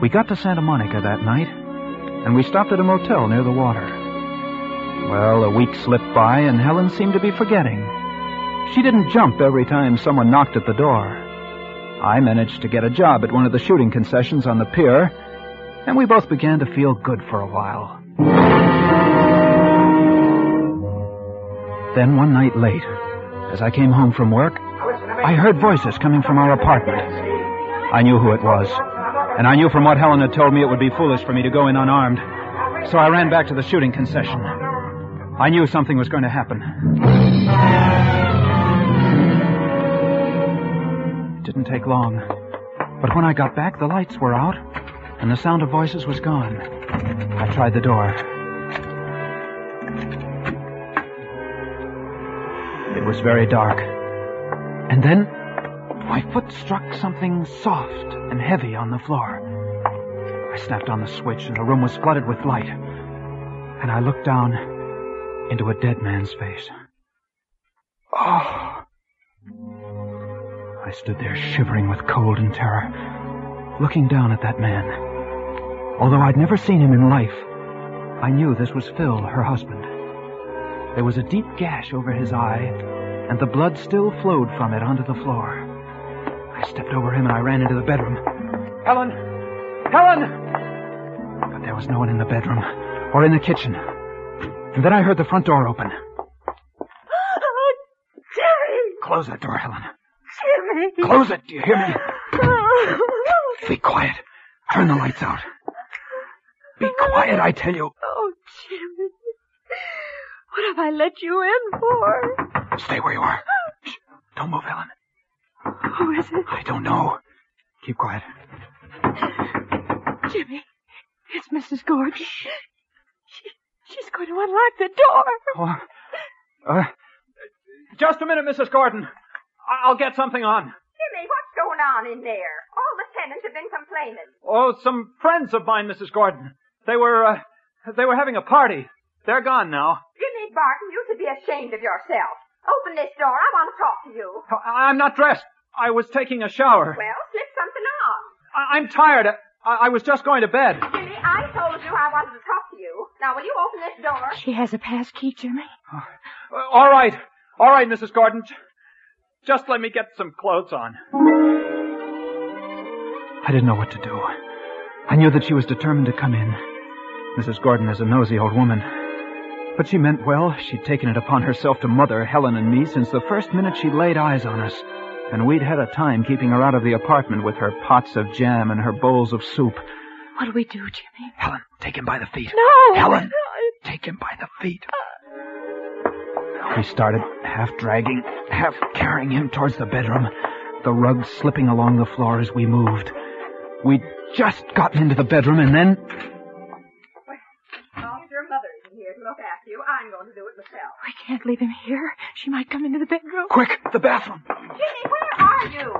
We got to Santa Monica that night, and we stopped at a motel near the water. Well, a week slipped by, and Helen seemed to be forgetting. She didn't jump every time someone knocked at the door. I managed to get a job at one of the shooting concessions on the pier, and we both began to feel good for a while. Then one night late, as I came home from work, I heard voices coming from our apartment. I knew who it was, and I knew from what Helen had told me it would be foolish for me to go in unarmed. So I ran back to the shooting concession. I knew something was going to happen. It didn't take long. But when I got back, the lights were out, and the sound of voices was gone. I tried the door. It was very dark. And then my foot struck something soft and heavy on the floor. I snapped on the switch, and the room was flooded with light. And I looked down into a dead man's face. Oh! I stood there shivering with cold and terror, looking down at that man. Although I'd never seen him in life, I knew this was Phil, her husband. There was a deep gash over his eye, and the blood still flowed from it onto the floor. I stepped over him and I ran into the bedroom. Helen! Helen! But there was no one in the bedroom or in the kitchen. And then I heard the front door open. Oh, Jerry! Close that door, Helen. Jimmy! Close it, do you hear me? Oh. Be quiet. Turn the lights out. Be quiet, I tell you. Oh, Jimmy. What have I let you in for? Stay where you are. Shh. Don't move, Helen. Who is it? I don't know. Keep quiet. Jimmy, it's Mrs. Gordon. She, she's going to unlock the door. Oh, uh, just a minute, Mrs. Gordon. I- I'll get something on. Jimmy, what's going on in there? All the tenants have been complaining. Oh, some friends of mine, Mrs. Gordon. They were, uh, they were having a party. They're gone now. Jimmy Barton, you should be ashamed of yourself. Open this door. I want to talk to you. I- I'm not dressed. I was taking a shower. Well, slip something on. I- I'm tired. I-, I was just going to bed. Jimmy, I told you I wanted to talk to you. Now, will you open this door? She has a pass key, Jimmy. Uh, All right. All right, Mrs. Gordon. Just let me get some clothes on. I didn't know what to do. I knew that she was determined to come in. Mrs. Gordon is a nosy old woman. But she meant well. She'd taken it upon herself to mother Helen and me since the first minute she laid eyes on us. And we'd had a time keeping her out of the apartment with her pots of jam and her bowls of soup. What'll we do, Jimmy? Helen, take him by the feet. No! Helen, take him by the feet. We started, half dragging, half carrying him towards the bedroom, the rug slipping along the floor as we moved. We'd just gotten into the bedroom and then. As long as your mother isn't here to look after you, I'm going to do it myself. We can't leave him here. She might come into the bedroom. Quick, the bathroom. Jimmy, where are you?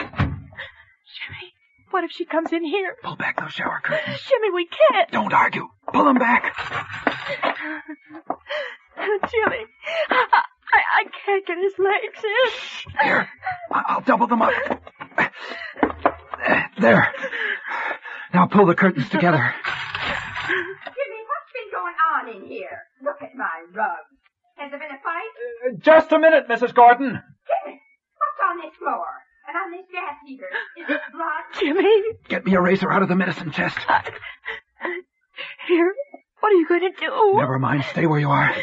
Jimmy, what if she comes in here? Pull back those shower curtains. Jimmy, we can't. Don't argue. Pull them back. Jimmy, I, I, I can't get his legs in. Here, I- I'll double them up. There. Now pull the curtains together. Jimmy, what's been going on in here? Look at my rug. Has there been a fight? Uh, just a minute, Mrs. Gordon. Jimmy, what's on this floor? And on this gas heater? Is it blood? Jimmy, Get me a razor out of the medicine chest. here, what are you going to do? Never mind. Stay where you are.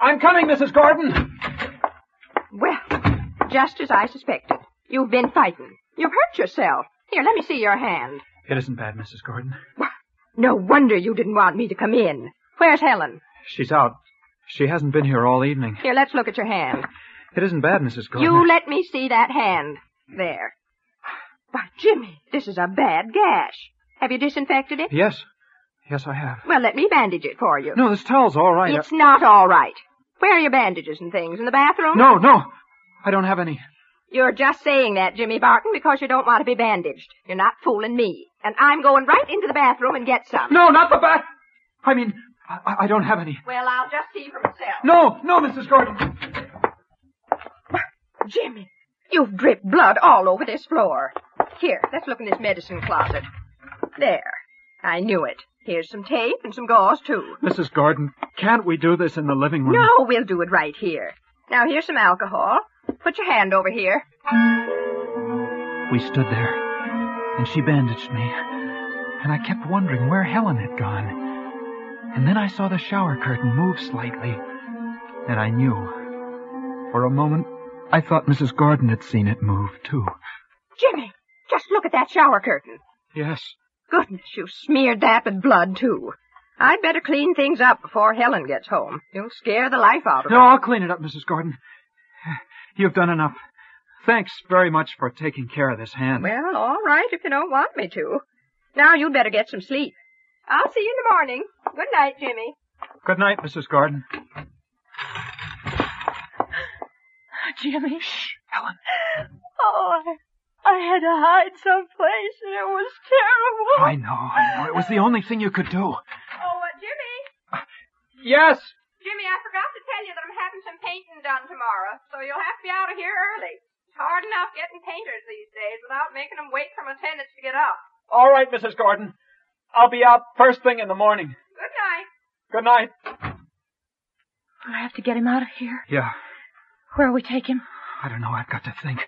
I'm coming, Mrs. Gordon. Well, just as I suspected. You've been fighting. You've hurt yourself. Here, let me see your hand. It isn't bad, Mrs. Gordon. No wonder you didn't want me to come in. Where's Helen? She's out. She hasn't been here all evening. Here, let's look at your hand. It isn't bad, Mrs. Gordon. You let me see that hand. There. Why, Jimmy, this is a bad gash. Have you disinfected it? Yes. Yes, I have. Well, let me bandage it for you. No, this towel's all right. It's not all right. Where are your bandages and things? In the bathroom? No, no. I don't have any. You're just saying that, Jimmy Barton, because you don't want to be bandaged. You're not fooling me. And I'm going right into the bathroom and get some. No, not the bat. I mean, I, I don't have any. Well, I'll just see for myself. No, no, Mrs. Gordon. Jimmy, you've dripped blood all over this floor. Here, let's look in this medicine closet. There. I knew it. Here's some tape and some gauze, too. Mrs. Gordon, can't we do this in the living room? No, we'll do it right here. Now, here's some alcohol. Put your hand over here. We stood there, and she bandaged me. And I kept wondering where Helen had gone. And then I saw the shower curtain move slightly. And I knew. For a moment, I thought Mrs. Gordon had seen it move, too. Jimmy, just look at that shower curtain. Yes. Goodness, you've smeared that with blood, too. I'd better clean things up before Helen gets home. You'll scare the life out of her. No, I'll clean it up, Mrs. Gordon. You've done enough. Thanks very much for taking care of this hand. Well, all right if you don't want me to. Now you'd better get some sleep. I'll see you in the morning. Good night, Jimmy. Good night, Mrs. Gordon. Jimmy. Shh, Helen. Oh, I, I had to hide someplace, and it was terrible. I know, I know. It was the only thing you could do. Oh, uh, Jimmy. Yes. Jimmy, I forgot to tell you that I'm having some painting done tomorrow, so you'll have to be out of here early. It's hard enough getting painters these days without making them wait for my tenants to get up. All right, Mrs. Gordon. I'll be out first thing in the morning. Good night. Good night. I have to get him out of here. Yeah, Where'll we take him? I don't know. I've got to think.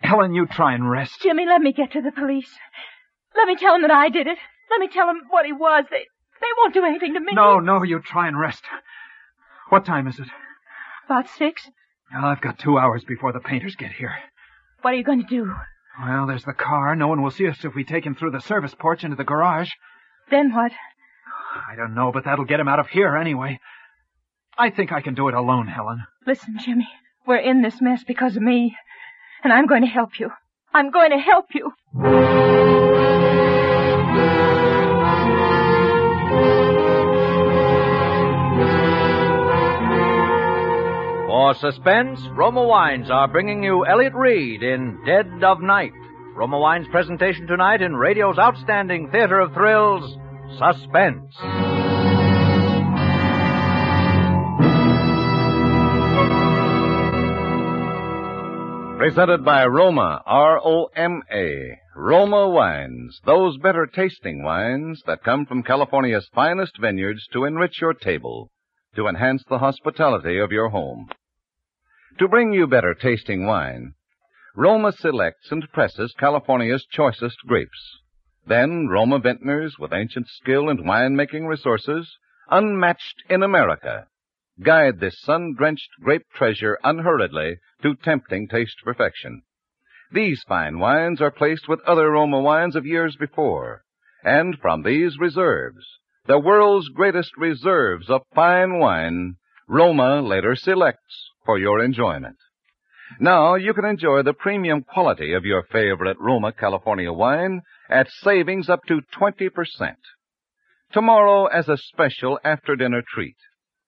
Helen, you try and rest. Jimmy, let me get to the police. Let me tell him that I did it. Let me tell him what he was. They they won't do anything to me. No, no, you try and rest. What time is it? About six. Well, I've got two hours before the painters get here. What are you going to do? Well, there's the car. No one will see us if we take him through the service porch into the garage. Then what? I don't know, but that'll get him out of here anyway. I think I can do it alone, Helen. Listen, Jimmy. We're in this mess because of me. And I'm going to help you. I'm going to help you. For suspense, Roma Wines are bringing you Elliott Reid in Dead of Night. Roma Wines' presentation tonight in radio's outstanding theater of thrills, Suspense. Presented by Roma, R-O-M-A. Roma Wines, those better tasting wines that come from California's finest vineyards to enrich your table, to enhance the hospitality of your home. To bring you better tasting wine, Roma selects and presses California's choicest grapes. Then Roma vintners with ancient skill and winemaking resources, unmatched in America, guide this sun-drenched grape treasure unhurriedly to tempting taste perfection. These fine wines are placed with other Roma wines of years before, and from these reserves, the world's greatest reserves of fine wine, Roma later selects for your enjoyment. Now you can enjoy the premium quality of your favorite Roma California wine at savings up to 20%. Tomorrow as a special after-dinner treat,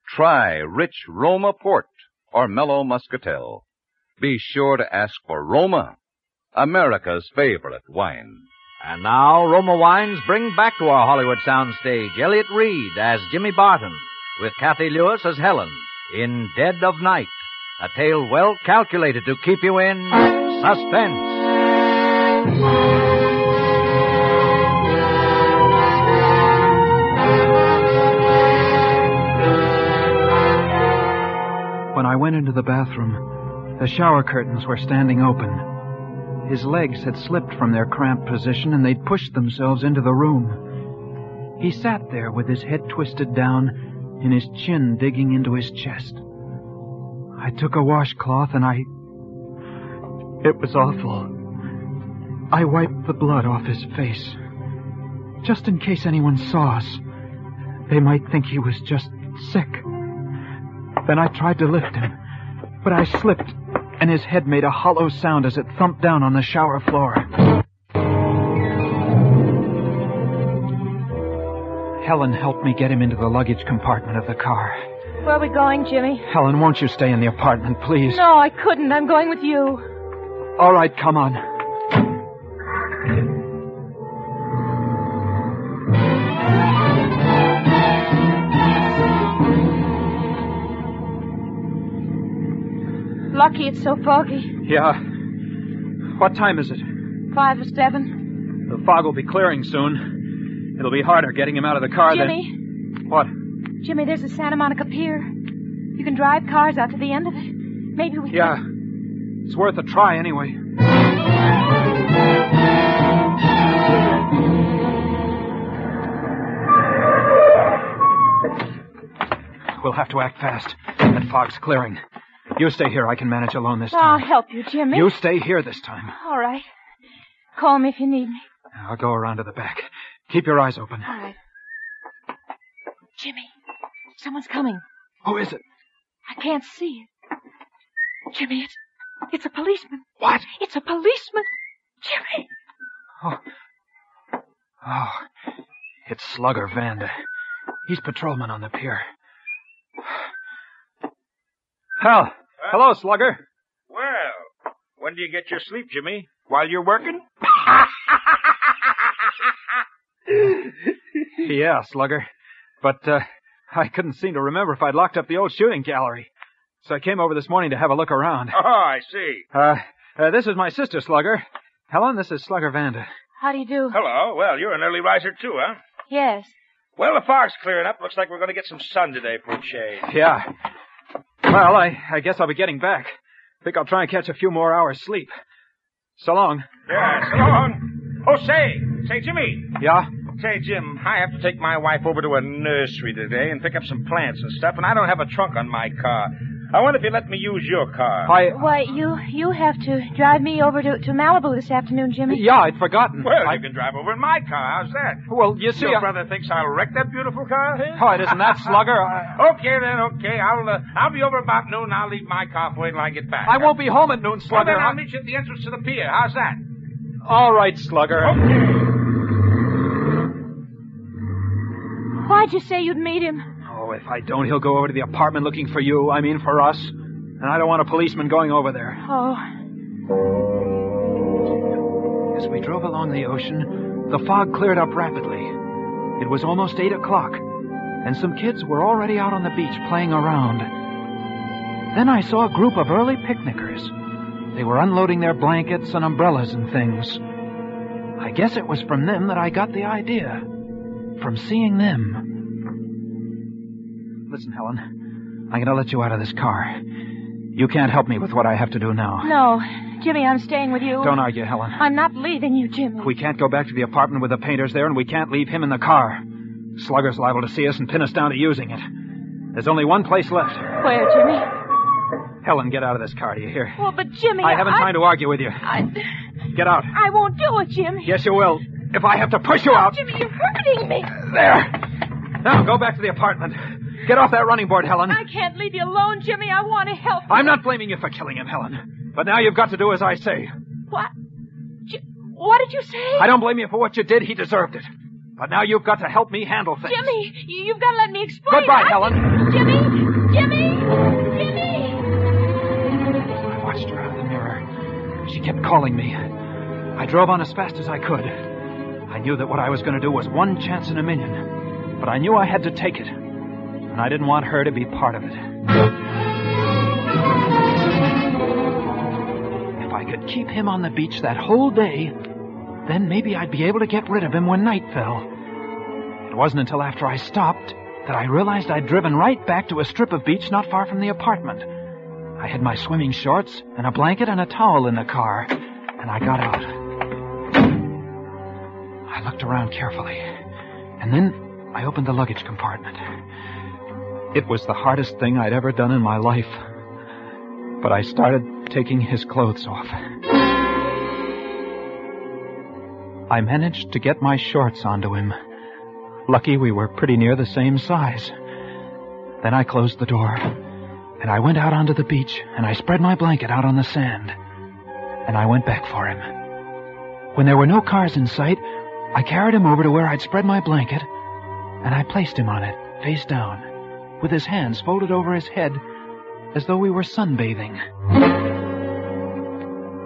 try rich Roma Port or mellow Muscatel. Be sure to ask for Roma, America's favorite wine. And now, Roma Wines bring back to our Hollywood soundstage Elliott Reid as Jimmy Barton, with Cathy Lewis as Helen, in Dead of Night, a tale well calculated to keep you in suspense. When I went into the bathroom, the shower curtains were standing open. His legs had slipped from their cramped position and they'd pushed themselves into the room. He sat there with his head twisted down and his chin digging into his chest. I took a washcloth and I. It was awful. I wiped the blood off his face. Just in case anyone saw us. They might think he was just sick. Then I tried to lift him, but I slipped, and his head made a hollow sound as it thumped down on the shower floor. Helen helped me get him into the luggage compartment of the car. Where are we going, Jimmy? Helen, won't you stay in the apartment, please? No, I couldn't. I'm going with you. All right, come on. Lucky it's so foggy. Yeah. What time is it? Five or seven. The fog will be clearing soon. It'll be harder getting him out of the car Jimmy, than. What? Jimmy, there's a Santa Monica Pier. You can drive cars out to the end of it. Maybe we Yeah. It's worth a try anyway. We'll have to act fast. That fog's clearing. You stay here. I can manage alone this time. I'll help you, Jimmy. You stay here this time. All right. Call me if you need me. I'll go around to the back. Keep your eyes open. All right. Jimmy, someone's coming. Who is it? I can't see it. Jimmy, it's it's a policeman. What? It's a policeman. Jimmy. Oh. Oh. It's Slugger Vanda. He's patrolman on the pier. Hal. Hello, Slugger. Well, when do you get your sleep, Jimmy? While you're working? Yeah, Slugger. But, uh, I couldn't seem to remember if I'd locked up the old shooting gallery. So I came over this morning to have a look around. Oh, I see. Uh, uh this is my sister, Slugger. Helen, this is Slugger Vanda. How do you do? Hello. Well, you're an early riser, too, huh? Yes. Well, the fog's clearing up. Looks like we're going to get some sun today for a change. Yeah. Well, I, I guess I'll be getting back. Think I'll try and catch a few more hours sleep. So long. Yeah, so long. Oh, say, say, Jimmy. Yeah? Say, Jim, I have to take my wife over to a nursery today and pick up some plants and stuff, and I don't have a trunk on my car. I wonder if you let me use your car. I. Why, you you have to drive me over to, to Malibu this afternoon, Jimmy. Yeah, I'd forgotten. Well, I- you can drive over in my car. How's that? Well, you see, Your I- brother thinks I'll wreck that beautiful car of his? Oh, it isn't that, Slugger. I, Okay, then, okay. I'll uh, I'll be over about noon. I'll leave my car for you till I get back. I won't be home at noon, Well, Slugger. then I'll meet you at the entrance to the pier. How's that? All right, Slugger. Why'd you say you'd meet him? Oh, if I don't, he'll go over to the apartment looking for you. I mean, for us. And I don't want a policeman going over there. Oh, As we drove along the ocean, the fog cleared up rapidly. It was almost eight o'clock, and some kids were already out on the beach playing around. Then I saw a group of early picnickers. They were unloading their blankets and umbrellas and things. I guess it was from them that I got the idea. From seeing them. Listen, Helen. I'm going to let you out of this car. You can't help me with what I have to do now. no. Jimmy, I'm staying with you. Don't argue, Helen. I'm not leaving you, Jimmy. We can't go back to the apartment with the painters there, and we can't leave him in the car. Slugger's liable to see us and pin us down to using it. There's only one place left. Where, Jimmy? Helen, get out of this car, do you hear? Well, but Jimmy, I haven't time to argue with you. I, Get out. I won't do it, Jimmy. Yes, you will. If I have to push you out. Jimmy, you're hurting me. There. Now go back to the apartment. Get off that running board, Helen. I can't leave you alone, Jimmy. I want to help you. I'm not blaming you for killing him, Helen. But now you've got to do as I say. What? J- what did you say? I don't blame you for what you did. He deserved it. But now you've got to help me handle things. Jimmy, you- you've got to let me explain. Goodbye, I- Helen. Jimmy, Jimmy, Jimmy. I watched her out of the mirror. She kept calling me. I drove on as fast as I could. I knew that what I was going to do was one chance in a million. But I knew I had to take it. And I didn't want her to be part of it. If I could keep him on the beach that whole day, then maybe I'd be able to get rid of him when night fell. It wasn't until after I stopped that I realized I'd driven right back to a strip of beach not far from the apartment. I had my swimming shorts and a blanket and a towel in the car, and I got out. I looked around carefully, and then I opened the luggage compartment. It was the hardest thing I'd ever done in my life, but I started taking his clothes off. I managed to get my shorts onto him. Lucky we were pretty near the same size. Then I closed the door, and I went out onto the beach, and I spread my blanket out on the sand. And I went back for him. When there were no cars in sight, I carried him over to where I'd spread my blanket, and I placed him on it, face down, with his hands folded over his head, as though we were sunbathing.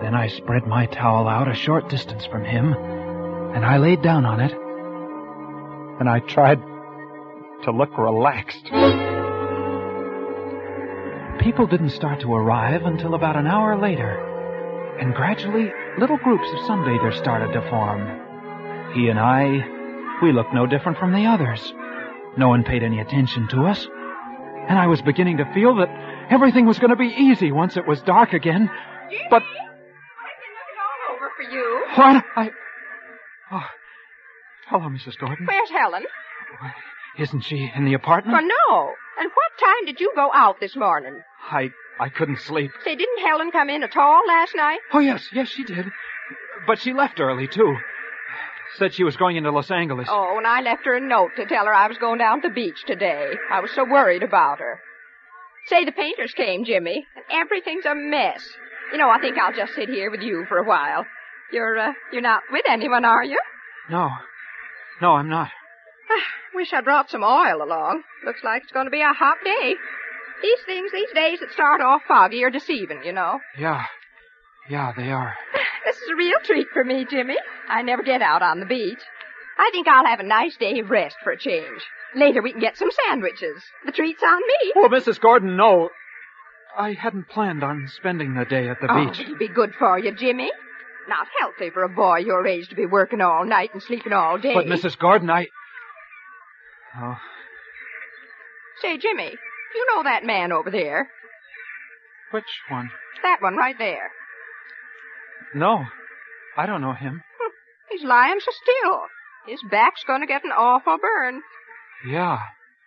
Then I spread my towel out a short distance from him, and I laid down on it, and I tried to look relaxed. people didn't start to arrive until about an hour later. And gradually, little groups of sunbathers started to form. He and I, we looked no different from the others. No one paid any attention to us. And I was beginning to feel that everything was going to be easy once it was dark again. But All over for you. what? I. Oh. Hello, Mrs. Gordon. Where's Helen? Isn't she in the apartment? Well, no. And what time did you go out this morning? I I couldn't sleep. Say, didn't Helen come in at all last night? Oh yes, yes she did. But she left early too. Said she was going into Los Angeles. Oh, and I left her a note to tell her I was going down to the beach today. I was so worried about her. Say, the painters came, Jimmy, and everything's a mess. You know, I think I'll just sit here with you for a while. You're, uh, you're not with anyone, are you? No. No, I'm not. Wish I'd brought some oil along. Looks like it's going to be a hot day. These things these days that start off foggy are deceiving, you know. Yeah. Yeah, they are. This is a real treat for me, Jimmy. I never get out on the beach. I think I'll have a nice day of rest for a change. Later we can get some sandwiches. The treat's on me. Well, Mrs. Gordon, no. I hadn't planned on spending the day at the Oh, beach. it'll be good for you, Jimmy. Not healthy for a boy your age to be working all night and sleeping all day. But Mrs. Gordon, I. Oh, Say, Jimmy, you know that man over there? which one? That one right there. No, I don't know him. He's lying so still. His back's going to get an awful burn. Yeah.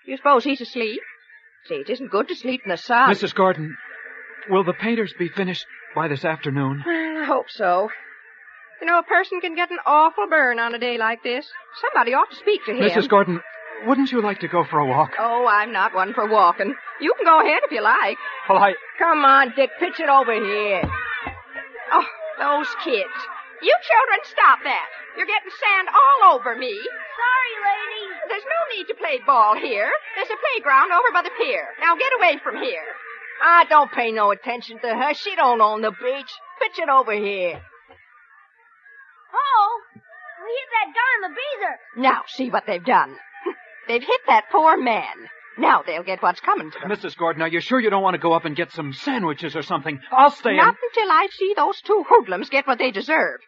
You suppose he's asleep? See, it isn't good to sleep in the sun. Mrs. Gordon, will the painters be finished by this afternoon? Well, I hope so. You know, a person can get an awful burn on a day like this. Somebody ought to speak to him. Mrs. Gordon, wouldn't you like to go for a walk? Oh, I'm not one for walking. You can go ahead if you like. Well, I. Come on, Dick, pitch it over here. Oh, those kids. You children, stop that. You're getting sand all over me. Sorry, lady. There's no need to play ball here. There's a playground over by the pier. Now get away from here. Ah, don't pay no attention to her. She don't own the beach. Pitch it over here. Oh, we hit that guy in the beezer. Now see what they've done. They've hit that poor man. Now they'll get what's coming to them. Mrs. Gordon, are you sure you don't want to go up and get some sandwiches or something? I'll stay Not and... until I see those two hoodlums get what they deserve.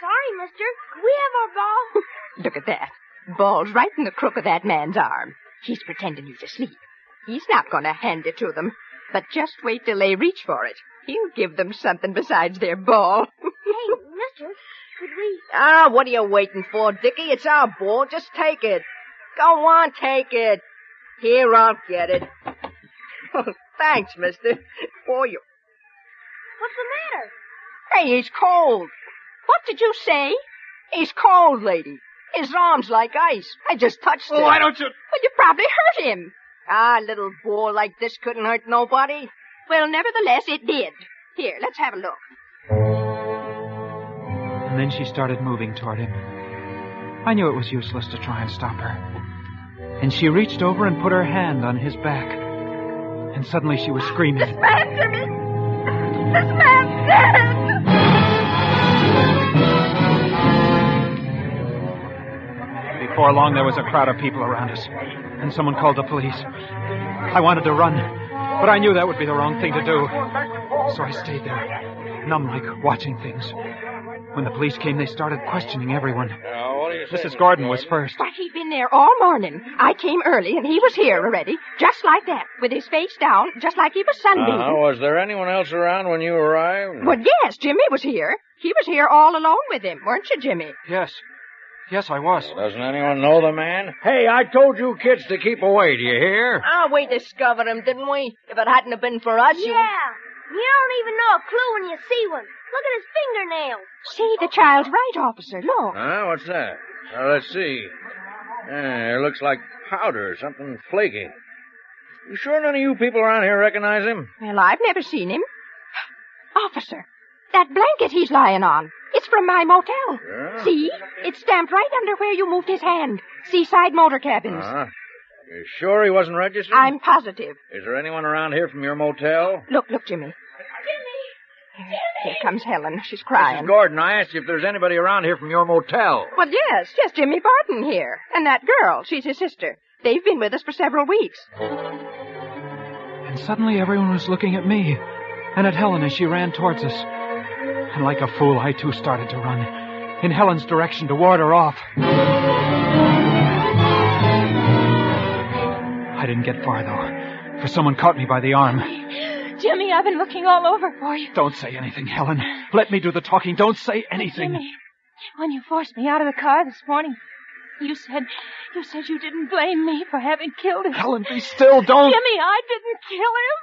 Sorry, mister. We have our ball. Look at that. Ball's right in the crook of that man's arm. He's pretending he's asleep. He's not going to hand it to them. But just wait till they reach for it. He'll give them something besides their ball. hey, mister, could we... Ah, what are you waiting for, Dickie? It's our ball. Just take it. Go on, take it. Here, I'll get it. Thanks, mister. For you... What's the matter? Hey, he's cold. What did you say? He's cold, lady. His arm's like ice. I just touched Oh, it. why don't you... Well, you probably hurt him. Ah, little ball like this couldn't hurt nobody. Well, nevertheless, it did. Here, let's have a look. And then she started moving toward him. I knew it was useless to try and stop her. And she reached over and put her hand on his back. And suddenly she was screaming. This man, Jimmy! This man's dead! Before long, there was a crowd of people around us, and someone called the police. I wanted to run, but I knew that would be the wrong thing to do. So I stayed there, numb like watching things. When the police came, they started questioning everyone. Mrs. Gordon was first. Why, he'd been there all morning. I came early, and he was here already, just like that, with his face down, just like he was sunbeaming. Uh, was there anyone else around when you arrived? Well, yes, Jimmy was here. He was here all alone with him, weren't you, Jimmy? Yes. Yes, I was. Doesn't anyone know the man? Hey, I told you kids to keep away, do you hear? Ah, we discovered him, didn't we? If it hadn't have been for us, Yeah. you... You don't even know a clue when you see one. Look at his fingernails. See, the child's right, officer. Look. Huh? What's that? Uh, let's see. Yeah, it looks like powder, something flaky. You sure none of you people around here recognize him? Well, I've never seen him. Officer, that blanket he's lying on. It's from my motel. Yeah? See? It's stamped right under where you moved his hand. Seaside motor cabins. Uh-huh. You sure he wasn't registered? I'm positive. Is there anyone around here from your motel? Look, look, Jimmy. Here comes Helen. She's crying. Mrs. Gordon, I asked you if there's anybody around here from your motel. Well, yes, yes, Jimmy Barton here. And that girl, she's his sister. They've been with us for several weeks. And And suddenly everyone was looking at me and at Helen as she ran towards us. And like a fool, I too started to run in Helen's direction to ward her off. I didn't get far, though, for someone caught me by the arm. Jimmy, I've been looking all over for you. Don't say anything, Helen. Let me do the talking. Don't say anything. Jimmy, when you forced me out of the car this morning, you said you said you didn't blame me for having killed him. Helen, be still. Don't. Jimmy, I didn't kill him.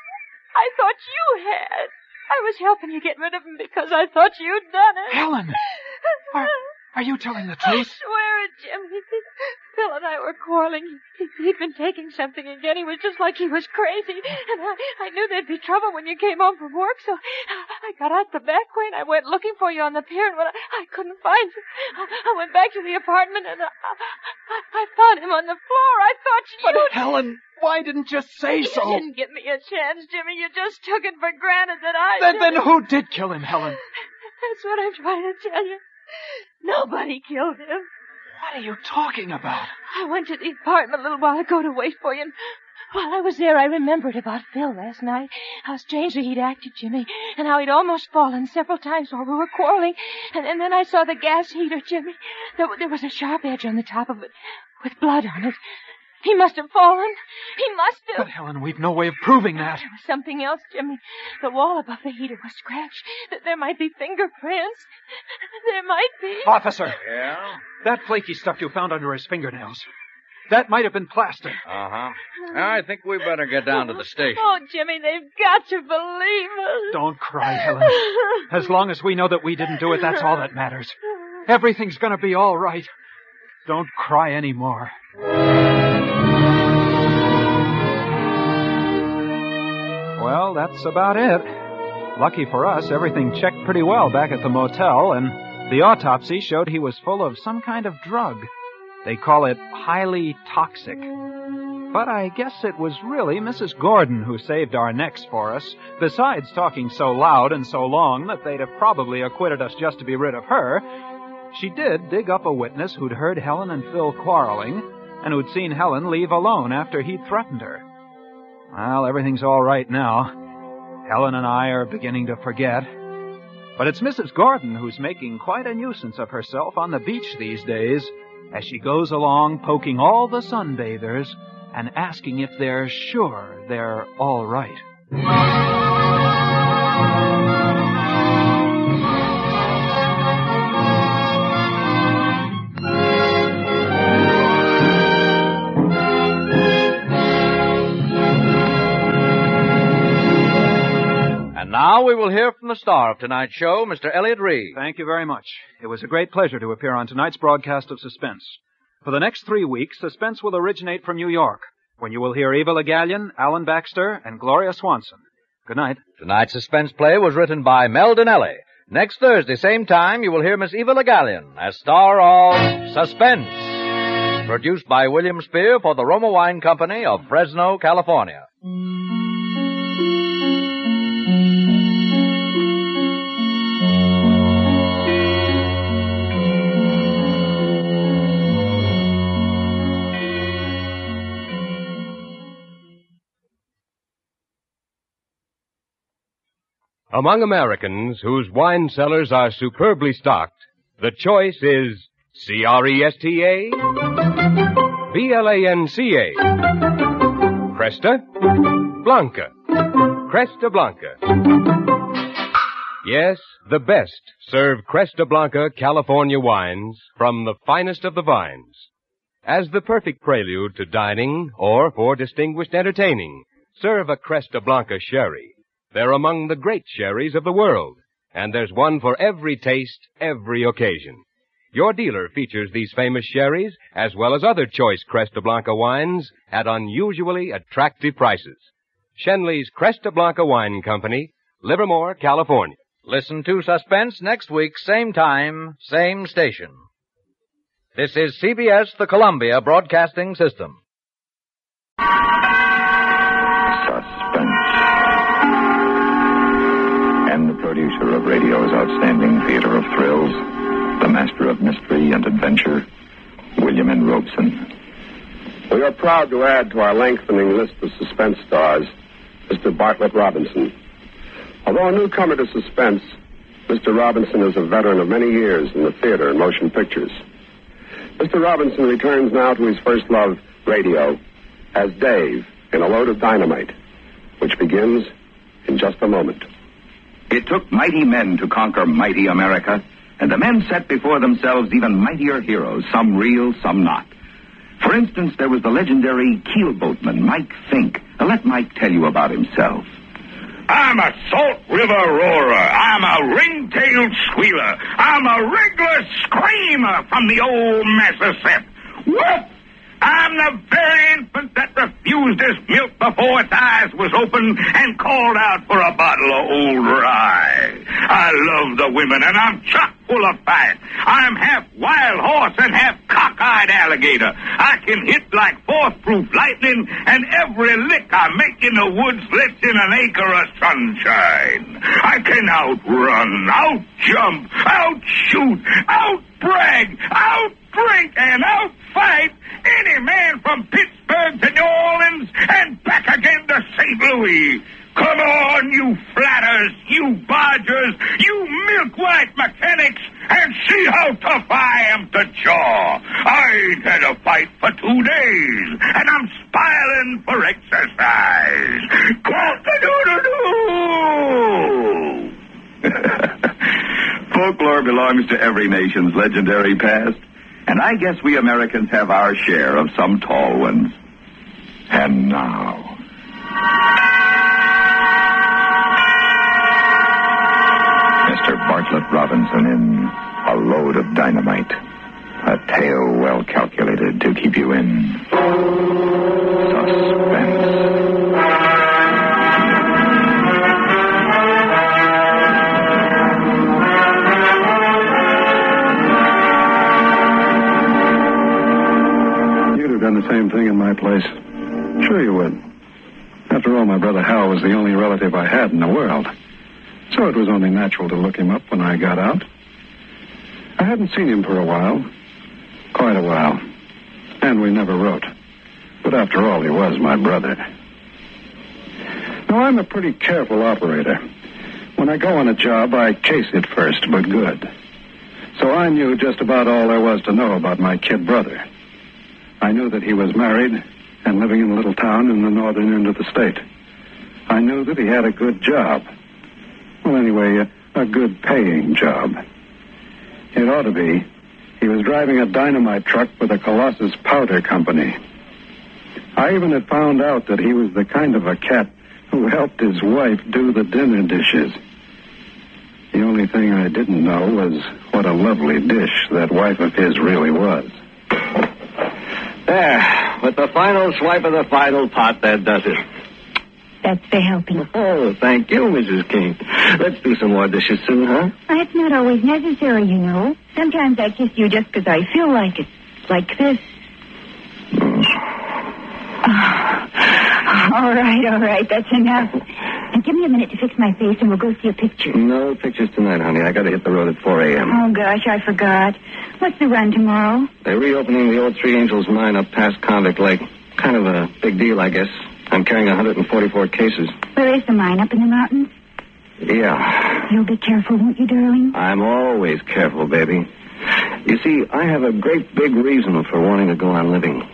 I thought you had. I was helping you get rid of him because I thought you'd done it. Helen! Are, are you telling the truth? I swear it, Jimmy. Phil and I were quarreling. He, he'd been taking something again. He was just like he was crazy. And I, I knew there'd be trouble when you came home from work, so I got out the back way and I went looking for you on the pier. And when I, I couldn't find you, I, I went back to the apartment and I, I, I found him on the floor. I thought you. But Helen, why didn't you say You so? You didn't give me a chance, Jimmy. You just took it for granted that I. Then, did then who did kill him, Helen? That's what I'm trying to tell you. Nobody killed him. What are you talking about? I went to the apartment a little while ago to wait for you. And while I was there, I remembered about Phil last night. How strangely he'd acted, Jimmy, and how he'd almost fallen several times while we were quarreling. And, and then I saw the gas heater, Jimmy. There, there was a sharp edge on the top of it with blood on it. He must have fallen. He must have. But Helen, we've no way of proving that. There was something else, Jimmy. The wall above the heater was scratched. Th- There might be fingerprints. There might be. Officer, Yeah? that flaky stuff you found under his fingernails. That might have been plaster. Uh huh. I think we better get down to the station. Oh, Jimmy, they've got to believe us. Don't cry, Helen. As long as we know that we didn't do it, that's all that matters. Everything's gonna be all right. Don't cry anymore. Well, that's about it. Lucky for us, everything checked pretty well back at the motel, and the autopsy showed he was full of some kind of drug. They call it highly toxic. But I guess it was really Mrs. Gordon who saved our necks for us, besides talking so loud and so long that they'd have probably acquitted us just to be rid of her. She did dig up a witness who'd heard Helen and Phil quarreling, and who'd seen Helen leave alone after he'd threatened her. Well, everything's all right now. Helen and I are beginning to forget. But it's Mrs. Gordon who's making quite a nuisance of herself on the beach these days as she goes along poking all the sunbathers and asking if they're sure they're all right. And now we will hear from the star of tonight's show, Mr. Elliott Reid. Thank you very much. It was a great pleasure to appear on tonight's broadcast of Suspense. For the next three weeks, Suspense will originate from New York, when you will hear Eva Le Gallienne, Alan Baxter, and Gloria Swanson. Good night. Tonight's suspense play was written by Mel Dinelli. Next Thursday, same time, you will hear Miss Eva Le Gallienne as star of Suspense. Produced by William Spier for the Roma Wine Company of Fresno, California. Among Americans whose wine cellars are superbly stocked, the choice is C-R-E-S-T-A, B-L-A-N-C-A, Cresta, Blanca, Cresta Blanca. Yes, the best serve Cresta Blanca California wines from the finest of the vines. As the perfect prelude to dining or for distinguished entertaining, serve a Cresta Blanca sherry. They're among the great sherries of the world, and there's one for every taste, every occasion. Your dealer features these famous sherries, as well as other choice Cresta Blanca wines, at unusually attractive prices. Schenley's Cresta Blanca Wine Company, Livermore, California. Listen to Suspense next week, same time, same station. This is CBS, the Columbia Broadcasting System. Producer of radio's outstanding theater of thrills, the master of mystery and adventure, William N. Robson. We are proud to add to our lengthening list of suspense stars Mr. Bartlett Robinson. Although a newcomer to suspense, Mr. Robinson is a veteran of many years in the theater and motion pictures. Mr. Robinson returns now to his first love, radio, as Dave in A Load of Dynamite, which begins in just a moment. It took mighty men to conquer mighty America, and the men set before themselves even mightier heroes, some real, some not. For instance, there was the legendary keelboatman, Mike Fink. Now, let Mike tell you about himself. I'm a Salt River roarer. I'm a ring-tailed squealer. I'm a regular screamer from the old Mississippi. Whoop! I'm the very infant that refused his milk before its eyes was open and called out for a bottle of old rye. I love the women, and I'm chock full of fight. I'm half wild horse and half cockeyed alligator. I can hit like force-proof lightning, and every lick I make in the woods lets in an acre of sunshine. I can outrun, outjump, outshoot, outbrag, outdrink, and outfight any man from Pittsburgh to New Orleans and back again to St. Louis. Come on, you flatters, you bodgers, you milk white mechanics, and see how tough I am to jaw. I ain't had a fight for two days, and I'm spiling for exercise. Cock-a-doodle-doo! Folklore belongs to every nation's legendary past, and I guess we Americans have our share of some tall ones. And now. Mr. Bartlett Robinson in A Load of Dynamite. A tale well calculated to keep you in You'd the same thing in my place. Sure you would. After all, my brother Hal was the only relative I had in the world. So it was only natural to look him up when I got out. I hadn't seen him for a while. Quite a while. And we never wrote. But after all, he was my brother. Now, I'm a pretty careful operator. When I go on a job, I case it first, but good. So I knew just about all there was to know about my kid brother. I knew that he was married and living in a little town in the northern end of the state. I knew that he had a good job. Well, anyway, a, a good paying job. It ought to be. He was driving a dynamite truck for the Colossus Powder Company. I even had found out that he was the kind of a cat who helped his wife do the dinner dishes. The only thing I didn't know was what a lovely dish that wife of his really was. There, with the final swipe of the final pot, that does it. That's for helping. Oh, thank you, Mrs. King. Let's do some more dishes soon, huh? That's not always necessary, you know. Sometimes I kiss you just because I feel like it. Like this. all right, all right. That's enough. And give me a minute to fix my face and we'll go see a picture. No pictures tonight, honey. I gotta hit the road at 4 a.m. Oh, gosh, I forgot. What's the run tomorrow? They're reopening the old Three Angels mine up past Convict Lake. Kind of a big deal, I guess. I'm carrying 144 cases. Where is the mine? Up in the mountains? Yeah. You'll be careful, won't you, darling? I'm always careful, baby. You see, I have a great big reason for wanting to go on living.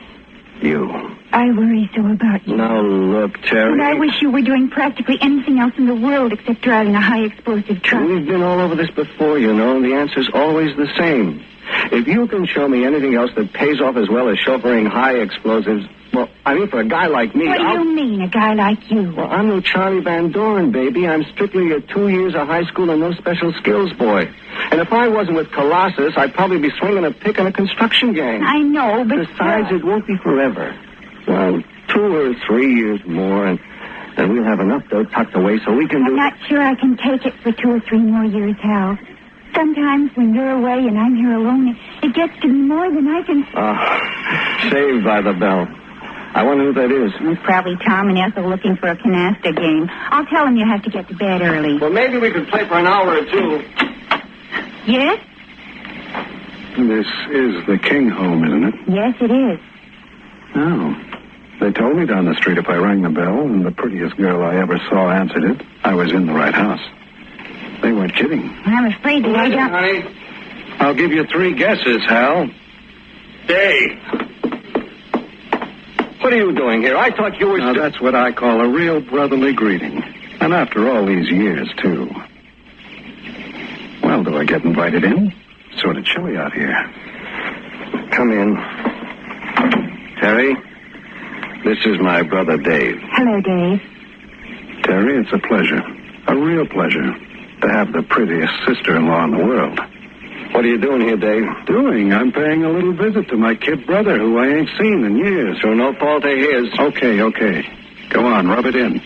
You. I worry so about you. Now, look, Terry. And I wish you were doing practically anything else in the world except driving a high explosive truck. We've been all over this before, you know, and the answer's always the same. If you can show me anything else that pays off as well as chauffeuring high explosives, well, I mean, for a guy like me, What do I'll... you mean, a guy like you? Well, I'm no Charlie Van Doren, baby. I'm strictly a two years of high school and no special skills boy. And if I wasn't with Colossus, I'd probably be swinging a pick in a construction gang. I know, but Besides, it won't be forever. Well, two or three years more, and then we'll have enough dough tucked away so we can I'm do... not sure I can take it for two or three more years, Hal. Sometimes when you're away and I'm here alone, it, it gets to be more than I can. Ah, saved by the bell. I wonder who that is. It's probably Tom and Ethel looking for a canasta game. I'll tell them you have to get to bed early. Well, maybe we could play for an hour or two. Yes? This is the King home, isn't it? Yes, it is. Oh. They told me down the street if I rang the bell and the prettiest girl I ever saw answered it, I was in the right house. They weren't kidding. I'm afraid that I don't... honey. I'll give you three guesses, Hal. Dave. What are you doing here? I thought you were. Now, that's what I call a real brotherly greeting. And after all these years, too. Well, do I get invited in? Sort of chilly out here. Come in. Terry, this is my brother Dave. Hello, Dave. Terry, it's a pleasure. A real pleasure to have the prettiest sister-in-law in the world. What are you doing here, Dave? Doing? I'm paying a little visit to my kid brother who I ain't seen in years. So no fault of his. Okay, okay. Go on, rub it in.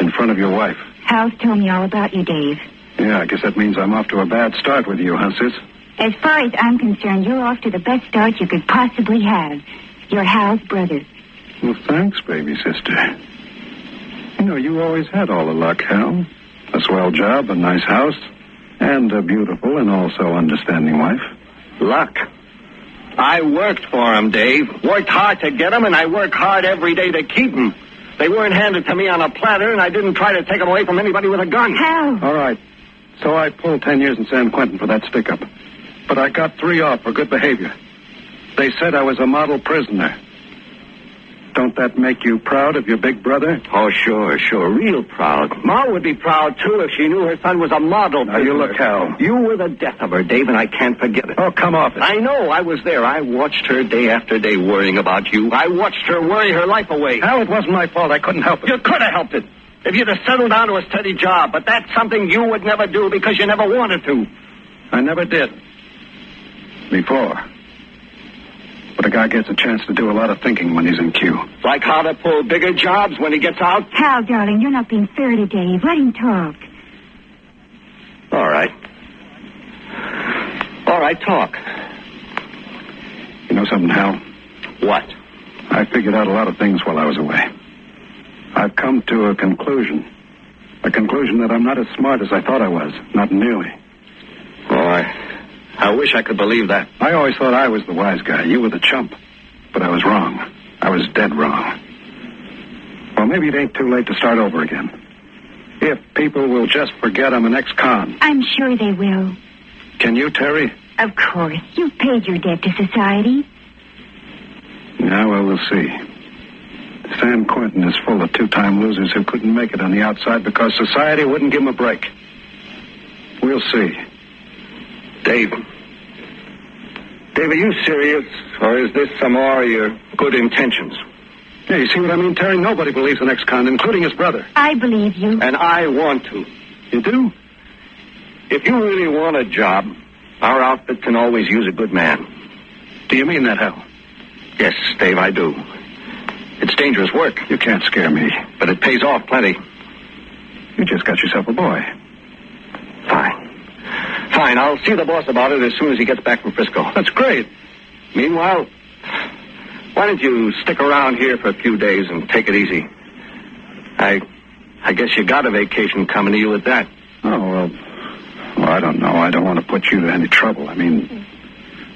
In front of your wife. Hal's told me all about you, Dave. Yeah, I guess that means I'm off to a bad start with you, huh, sis? As far as I'm concerned, you're off to the best start you could possibly have. You're Hal's brother. Well, thanks, baby sister. You know, you always had all the luck, Hal. A swell job, a nice house, and a beautiful and also understanding wife. Luck. I worked for him, Dave. Worked hard to get 'em, and I work hard every day to keep 'em. They weren't handed to me on a platter, and I didn't try to take 'em away from anybody with a gun. Hal! All right. So I pulled ten years in San Quentin for that stick up. But I got three off for good behavior. They said I was a model prisoner. Don't that make you proud of your big brother? Oh, sure, sure. Real proud. Ma would be proud, too, if she knew her son was a model. Now, you look, Hal. You were the death of her, Dave, and I can't forget it. Oh, come off it. I know. I was there. I watched her day after day worrying about you. I watched her worry her life away. Hal, it wasn't my fault. I couldn't help it. You could have helped it. If you'd have settled down to a steady job, but that's something you would never do because you never wanted to. I never did. Before. But a guy gets a chance to do a lot of thinking when he's in queue. Like how to pull bigger jobs when he gets out. Hal, darling, you're not being fair to Dave. Let him talk. All right. All right, talk. You know something, Hal? What? I figured out a lot of things while I was away. I've come to a conclusion. A conclusion that I'm not as smart as I thought I was. Not nearly. Oh, I, I wish I could believe that. I always thought I was the wise guy. You were the chump. But I was wrong. I was dead wrong. Well, maybe it ain't too late to start over again. If people will just forget I'm an ex-con. I'm sure they will. Can you, Terry? Of course. You've paid your debt to society. Yeah, well, we'll see. San Quentin is full of two-time losers who couldn't make it on the outside because society wouldn't give them a break. We'll see. Dave. Dave, are you serious? Or is this some more of your good intentions? Yeah, you see what I mean, Terry? Nobody believes the next con, including his brother. I believe you. And I want to. You do? If you really want a job, our outfit can always use a good man. Do you mean that, Hal? Yes, Dave, I do. It's dangerous work. You can't scare me. But it pays off plenty. You just got yourself a boy. Fine. Fine, I'll see the boss about it as soon as he gets back from Frisco. That's great. Meanwhile, why don't you stick around here for a few days and take it easy? I I guess you got a vacation coming to you with that. Oh, well, well, I don't know. I don't want to put you to any trouble. I mean,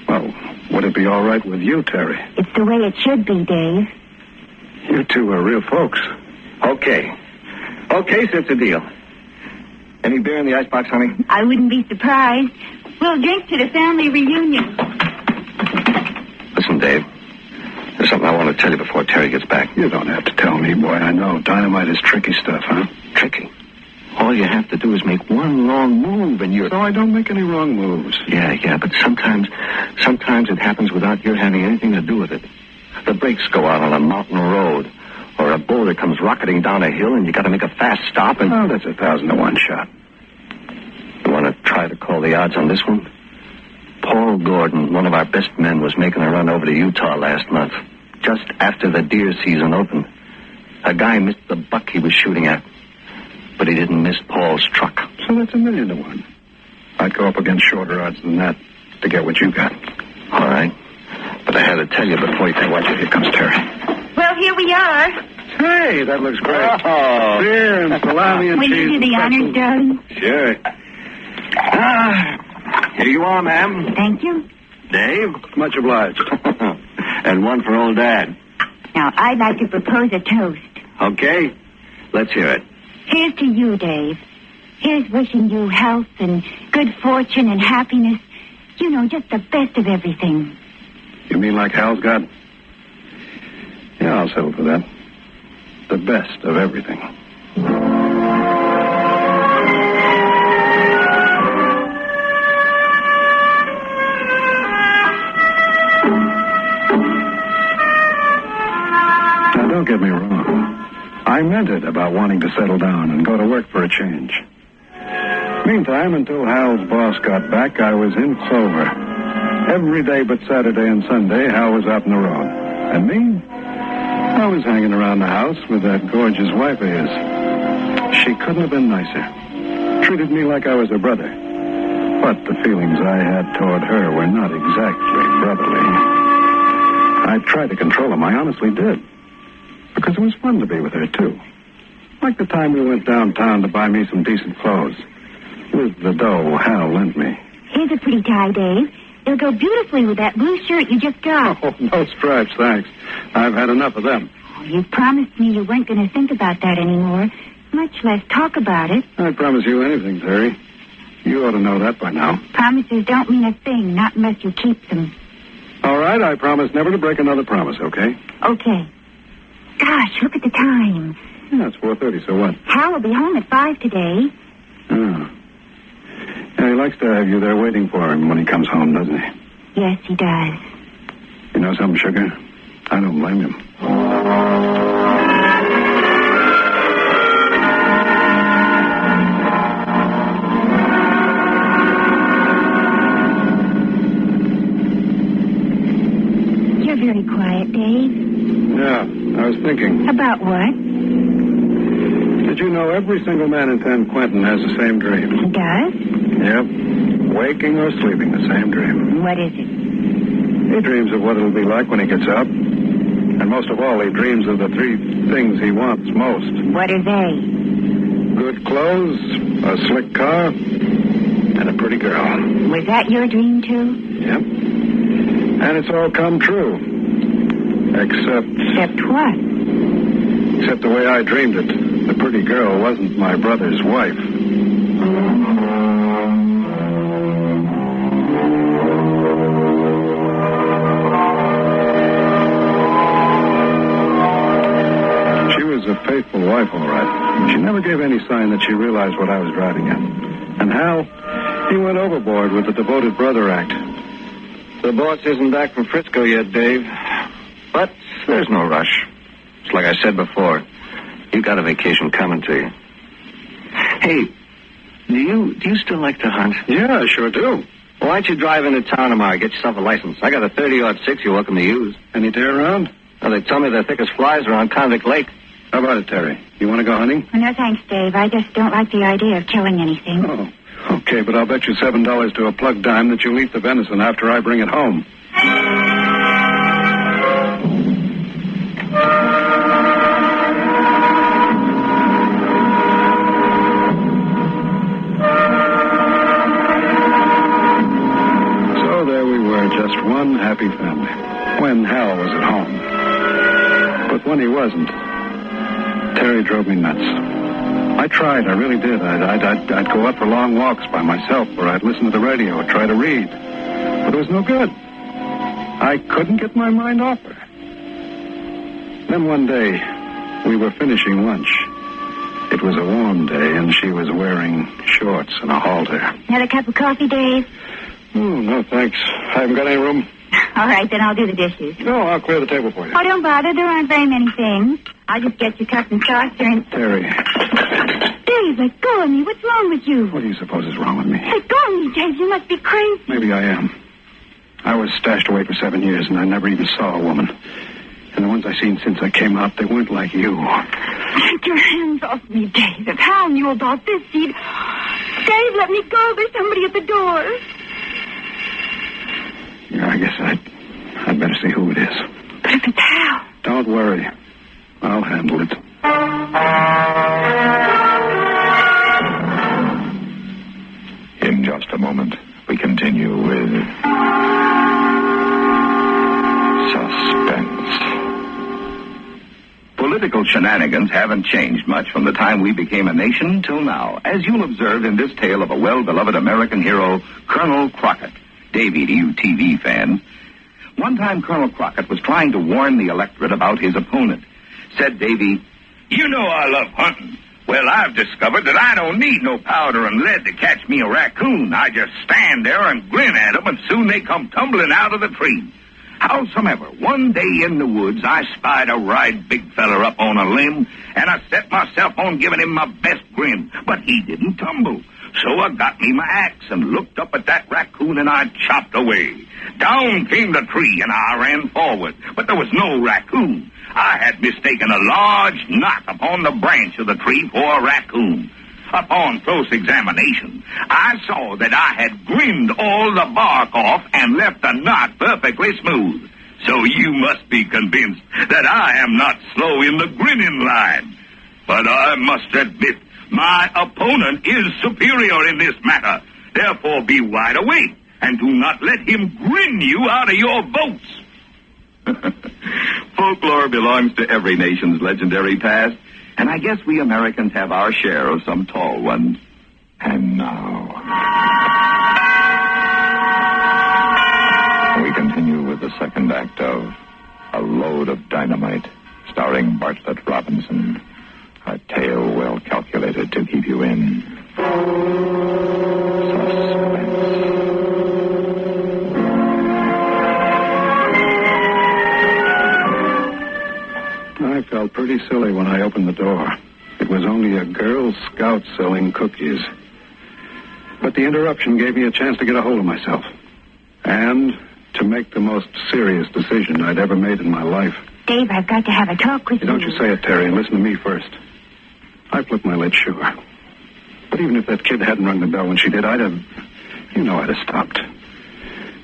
well, would it be all right with you, Terry? It's the way it should be, Dave. You two are real folks. Okay. Okay, so it's a deal. Any beer in the icebox, honey? I wouldn't be surprised. We'll drink to the family reunion. Listen, Dave. There's something I want to tell you before Terry gets back. You don't have to tell me, boy. I know. Dynamite is tricky stuff, huh? Tricky. All you have to do is make one wrong move and you're. No, I don't make any wrong moves. Yeah, yeah, but sometimes, sometimes it happens without your having anything to do with it. The brakes go out on a mountain road, or a boulder comes rocketing down a hill, and you got to make a fast stop. And oh, that's a thousand to one shot. You want to try to call the odds on this one? Paul Gordon, one of our best men, was making a run over to Utah last month, just after the deer season opened. A guy missed the buck he was shooting at, but he didn't miss Paul's truck. So that's a million to one. I'd go up against shorter odds than that to get what you got. All right. But I had to tell you before you can watch it. Here comes Terry. Well, here we are. Hey, that looks great. Oh. Beer and salami and Will cheese. you do the honors, darling? Sure. Ah, here you are, ma'am. Thank you. Dave. Much obliged. and one for old Dad. Now, Now, I'd like to propose a toast. Okay. Let's hear it. Here's to you, Dave. Here's wishing you health and good fortune and happiness. You know, just the best of everything. You mean like Hal's got? Yeah, I'll settle for that. The best of everything. Now, don't get me wrong. I meant it about wanting to settle down and go to work for a change. Meantime, until Hal's boss got back, I was in clover. Every day but Saturday and Sunday, Hal was out on the road. And me? I was hanging around the house with that gorgeous wife of his. She couldn't have been nicer. Treated me like I was a brother. But the feelings I had toward her were not exactly brotherly. I tried to control them. I honestly did. Because it was fun to be with her, too. Like the time we went downtown to buy me some decent clothes. With the dough Hal lent me. Here's a pretty tie, Dave. It'll go beautifully with that blue shirt you just got. Oh, no stripes, thanks. I've had enough of them. Oh, you promised me you weren't going to think about that anymore, much less talk about it. I promise you anything, Terry. You ought to know that by now. Promises don't mean a thing, not unless you keep them. All right, I promise never to break another promise, okay? Okay. Gosh, look at the time. Yeah, it's 4.30, so what? Hal will be home at five today. Oh. Yeah, he likes to have you there waiting for him when he comes home, doesn't he? Yes, he does. You know something, Sugar? I don't blame him. You're very quiet, Dave. Yeah, I was thinking. About what? Did you know every single man in San Quentin has the same dream? He does? Yep. Waking or sleeping, the same dream. What is it? He dreams of what it'll be like when he gets up. And most of all, he dreams of the three things he wants most. What are they? Good clothes, a slick car, and a pretty girl. Was that your dream, too? Yep. And it's all come true. Except... Except what? Except the way I dreamed it. The pretty girl wasn't my brother's wife. She was a faithful wife, all right. She never gave any sign that she realized what I was driving at. And Hal, he went overboard with the devoted brother act. The boss isn't back from Frisco yet, Dave. But there's no rush. It's like I said before. You got a vacation coming to you. Hey, do you do you still like to hunt? Yeah, I sure do. Well, why don't you drive into town tomorrow? Get yourself a license. I got a 30 odd six you're welcome to use. Any deer around? Well, they tell me the thickest flies are on Convict Lake. How about it, Terry? You want to go hunting? Oh, no, thanks, Dave. I just don't like the idea of killing anything. Oh, okay, but I'll bet you seven dollars to a plug dime that you'll eat the venison after I bring it home. Happy family. When Hal was at home. But when he wasn't, Terry drove me nuts. I tried, I really did. I'd, I'd, I'd, I'd go out for long walks by myself, or I'd listen to the radio or try to read. But it was no good. I couldn't get my mind off her. Then one day, we were finishing lunch. It was a warm day, and she was wearing shorts and a halter. Had a cup of coffee, Dave? Oh, no, thanks. I haven't got any room. All right, then I'll do the dishes. No, I'll clear the table for you. Oh, don't bother. There aren't very many things. I'll just get you cup and saucer and... Terry, Dave, let go of me. What's wrong with you? what do you suppose is wrong with me? Let go of me, Dave. You must be crazy. Maybe I am. I was stashed away for seven years, and I never even saw a woman. And the ones I've seen since I came out, they weren't like you. Take your hands off me, Dave. If Hal knew about this, he'd... Dave, let me go. There's somebody at the door. Yeah, I guess I'd, I'd better see who it is. But if it's Hal... Don't worry. I'll handle it. In just a moment, we continue with Suspense. political shenanigans haven't changed much from the time we became a nation till now, as you'll observe in this tale of a well-beloved American hero, Colonel Crockett. Davy, to you TV fans. One time Colonel Crockett was trying to warn the electorate about his opponent. Said Davy, You know I love hunting. Well, I've discovered that I don't need no powder and lead to catch me a raccoon. I just stand there and grin at 'em, and soon they come tumbling out of the tree. Howsomever, one day in the woods, I spied a right big feller up on a limb, and I set myself on giving him my best grin, but he didn't tumble. So I got me my axe and looked up at that raccoon and I chopped away. Down came the tree and I ran forward, but there was no raccoon. I had mistaken a large knot upon the branch of the tree for a raccoon. Upon close examination, I saw that I had grinned all the bark off and left the knot perfectly smooth. So you must be convinced that I am not slow in the grinning line. But I must admit, my opponent is superior in this matter. Therefore, be wide awake and do not let him grin you out of your votes. Folklore belongs to every nation's legendary past, and I guess we Americans have our share of some tall ones. And now. We continue with the second act of A Load of Dynamite, starring Bartlett Robinson. A tale well calculated to keep you in Suspense. I felt pretty silly when I opened the door. It was only a Girl Scout selling cookies. But the interruption gave me a chance to get a hold of myself. And to make the most serious decision I'd ever made in my life. Dave, I've got to have a talk with you. Don't you say it, Terry, and listen to me first. I flipped my lid, sure. But even if that kid hadn't rung the bell when she did, I'd have. You know, I'd have stopped.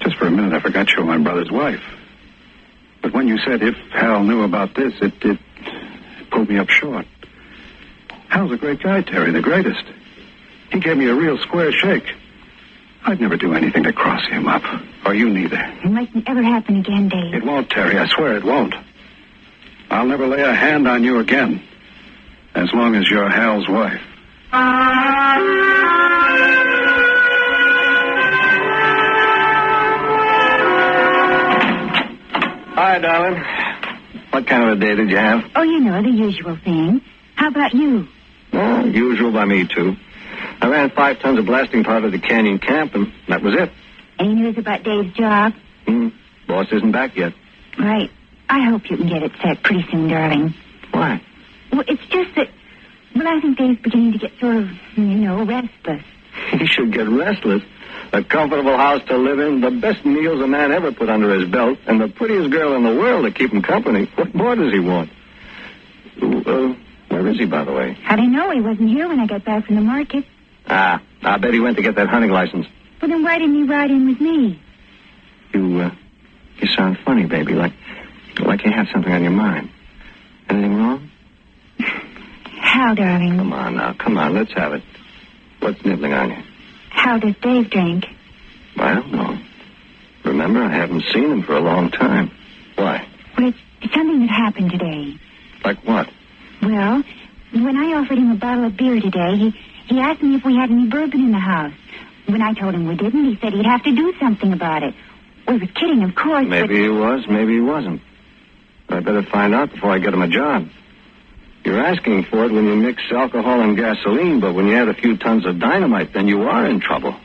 Just for a minute, I forgot you were my brother's wife. But when you said if Hal knew about this, it, it, it pulled me up short. Hal's a great guy, Terry, the greatest. He gave me a real square shake. I'd never do anything to cross him up. Or you neither. It mightn't ever happen again, Dave. It won't, Terry. I swear it won't. I'll never lay a hand on you again. As long as you're Hal's wife. Hi, darling. What kind of a day did you have? Oh, you know, the usual thing. How about you? Oh, usual by me, too. I ran five tons of blasting powder to Canyon Camp, and that was it. Any news about Dave's job? Hmm. Boss isn't back yet. Right. I hope you can get it set pretty soon, darling. Why? Well, it's just that, well, I think Dave's beginning to get sort of, you know, restless. He should get restless. A comfortable house to live in, the best meals a man ever put under his belt, and the prettiest girl in the world to keep him company. What more does he want? Uh, where is he, by the way? How do you know he wasn't here when I got back from the market? Ah, I bet he went to get that hunting license. Well, then why didn't he ride in with me? You, uh, you sound funny, baby, like, like you have something on your mind. Anything wrong? How, darling? Come on now, come on, let's have it. What's nibbling on you? How does Dave drink? I don't know. Remember, I haven't seen him for a long time. Why? Well, it's, something that happened today. Like what? Well, when I offered him a bottle of beer today, he, he asked me if we had any bourbon in the house. When I told him we didn't, he said he'd have to do something about it. We were kidding, of course, Maybe he was, maybe he wasn't. I better find out before I get him a job. You're asking for it when you mix alcohol and gasoline, but when you add a few tons of dynamite, then you are in trouble.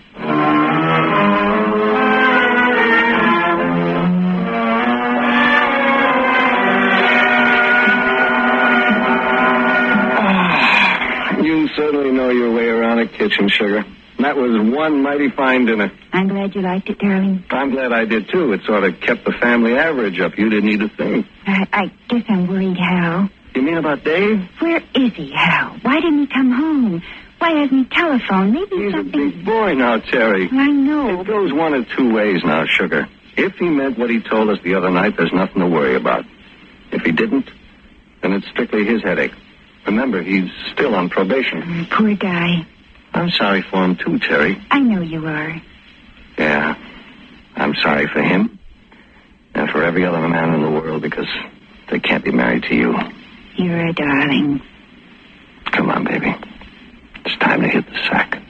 Ah, you certainly know your way around a kitchen, sugar. That was one mighty fine dinner. I'm glad you liked it, darling. I'm glad I did too. It sort of kept the family average up. You didn't eat a thing. I, I guess I'm worried, Hal. You mean about Dave? Where is he, Hal? Why didn't he come home? Why hasn't he telephoned? Maybe He's a big boy now, Terry. I know. It goes one of two ways now, sugar. If he meant what he told us the other night, there's nothing to worry about. If he didn't, then it's strictly his headache. Remember, he's still on probation. Oh, poor guy. I'm sorry for him, too, Terry. I know you are. Yeah. I'm sorry for him. And for every other man in the world because they can't be married to you. You're a darling. Come on, baby. It's time to hit the sack.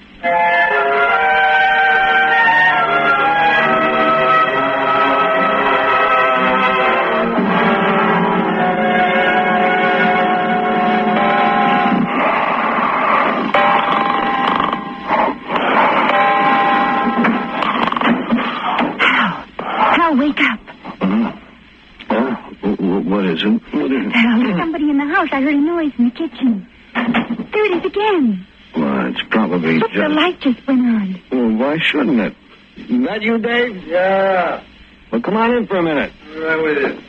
Wh- wh- what is it? What is it? Hal, there's somebody in the house. I heard a noise in the kitchen. There it is again. Well, it's probably Look, the light just went on. Well, why shouldn't it? That you, Dave? Yeah. Well, come on in for a minute. Right with you.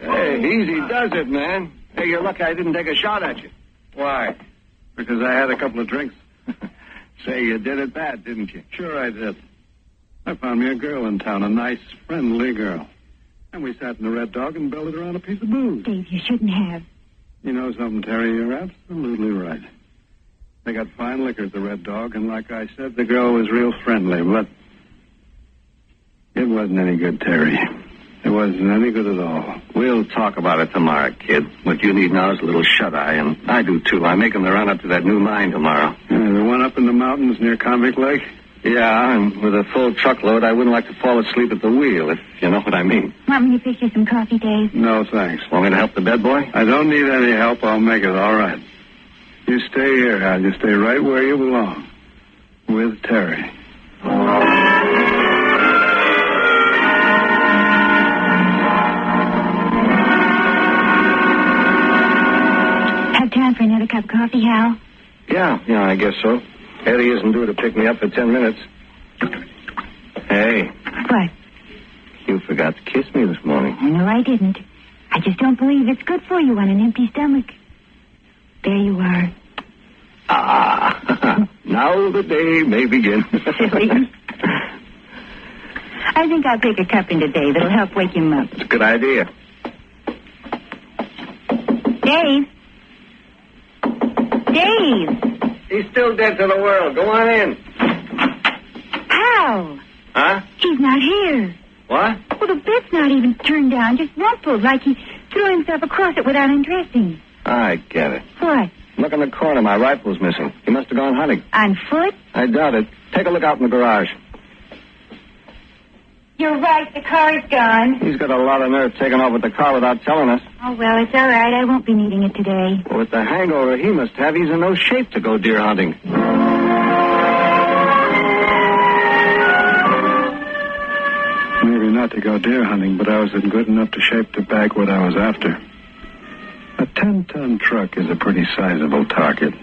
Hey, easy does it, man. Hey, you're lucky I didn't take a shot at you. Why? Because I had a couple of drinks. Say, you did it bad, didn't you? Sure I did. I found me a girl in town, a nice, friendly girl. And we sat in the Red Dog and belted her on a piece of booze. Dave, you shouldn't have. You know something, Terry? You're absolutely right. They got fine liquor at the Red Dog, and like I said, the girl was real friendly, but it wasn't any good, Terry. It wasn't any good at all. We'll talk about it tomorrow, kid. What you need now is a little shut-eye, and I do too. I'm making the run up to that new mine tomorrow. Yeah, the one up in the mountains near Convict Lake? Yeah, and with a full truckload, I wouldn't like to fall asleep at the wheel, if you know what I mean. Want me to fix you some coffee, Dave? No, thanks. Want me to help the bed boy? I don't need any help. I'll make it all right. You stay here, Hal. You stay right where you belong. With Terry. Have time for another cup of coffee, Hal? Yeah, yeah, I guess so. Eddie isn't due to pick me up for ten minutes. Hey, What? you forgot to kiss me this morning. No, I didn't. I just don't believe it's good for you on an empty stomach. There you are. Ah, now the day may begin. Silly. I think I'll take a cup into Dave. It'll help wake him up. It's a good idea. Dave? Dave! He's still dead to the world. Go on in. Hal! Huh? He's not here. What? Well, the bed's not even turned down, just rumpled, like he threw himself across it without undressing. I get it. What? Look in the corner. My rifle's missing. He must have gone hunting. On foot? I doubt it. Take a look out in the garage. You're right, the car is gone. He's got a lot of nerve taking off with the car without telling us. Oh, well, it's all right. I won't be needing it today. With the hangover he must have, he's in no shape to go deer hunting. Maybe not to go deer hunting, but I was in good enough to shape to bag what I was after. A 10 ton truck is a pretty sizable target.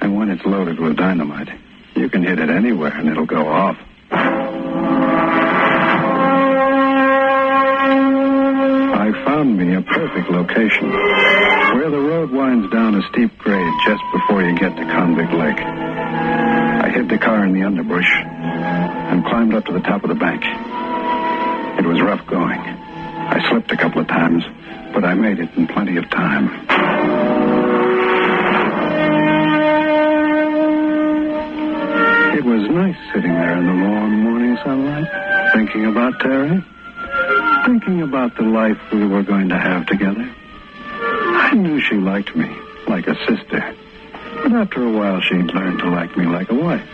And when it's loaded with dynamite, you can hit it anywhere and it'll go off. I found me a perfect location where the road winds down a steep grade just before you get to Convict Lake. I hid the car in the underbrush and climbed up to the top of the bank. It was rough going. I slipped a couple of times, but I made it in plenty of time. It was nice sitting there in the warm morning sunlight, thinking about Terry, thinking about the life we were going to have together. I knew she liked me like a sister, but after a while she'd to like me like a wife.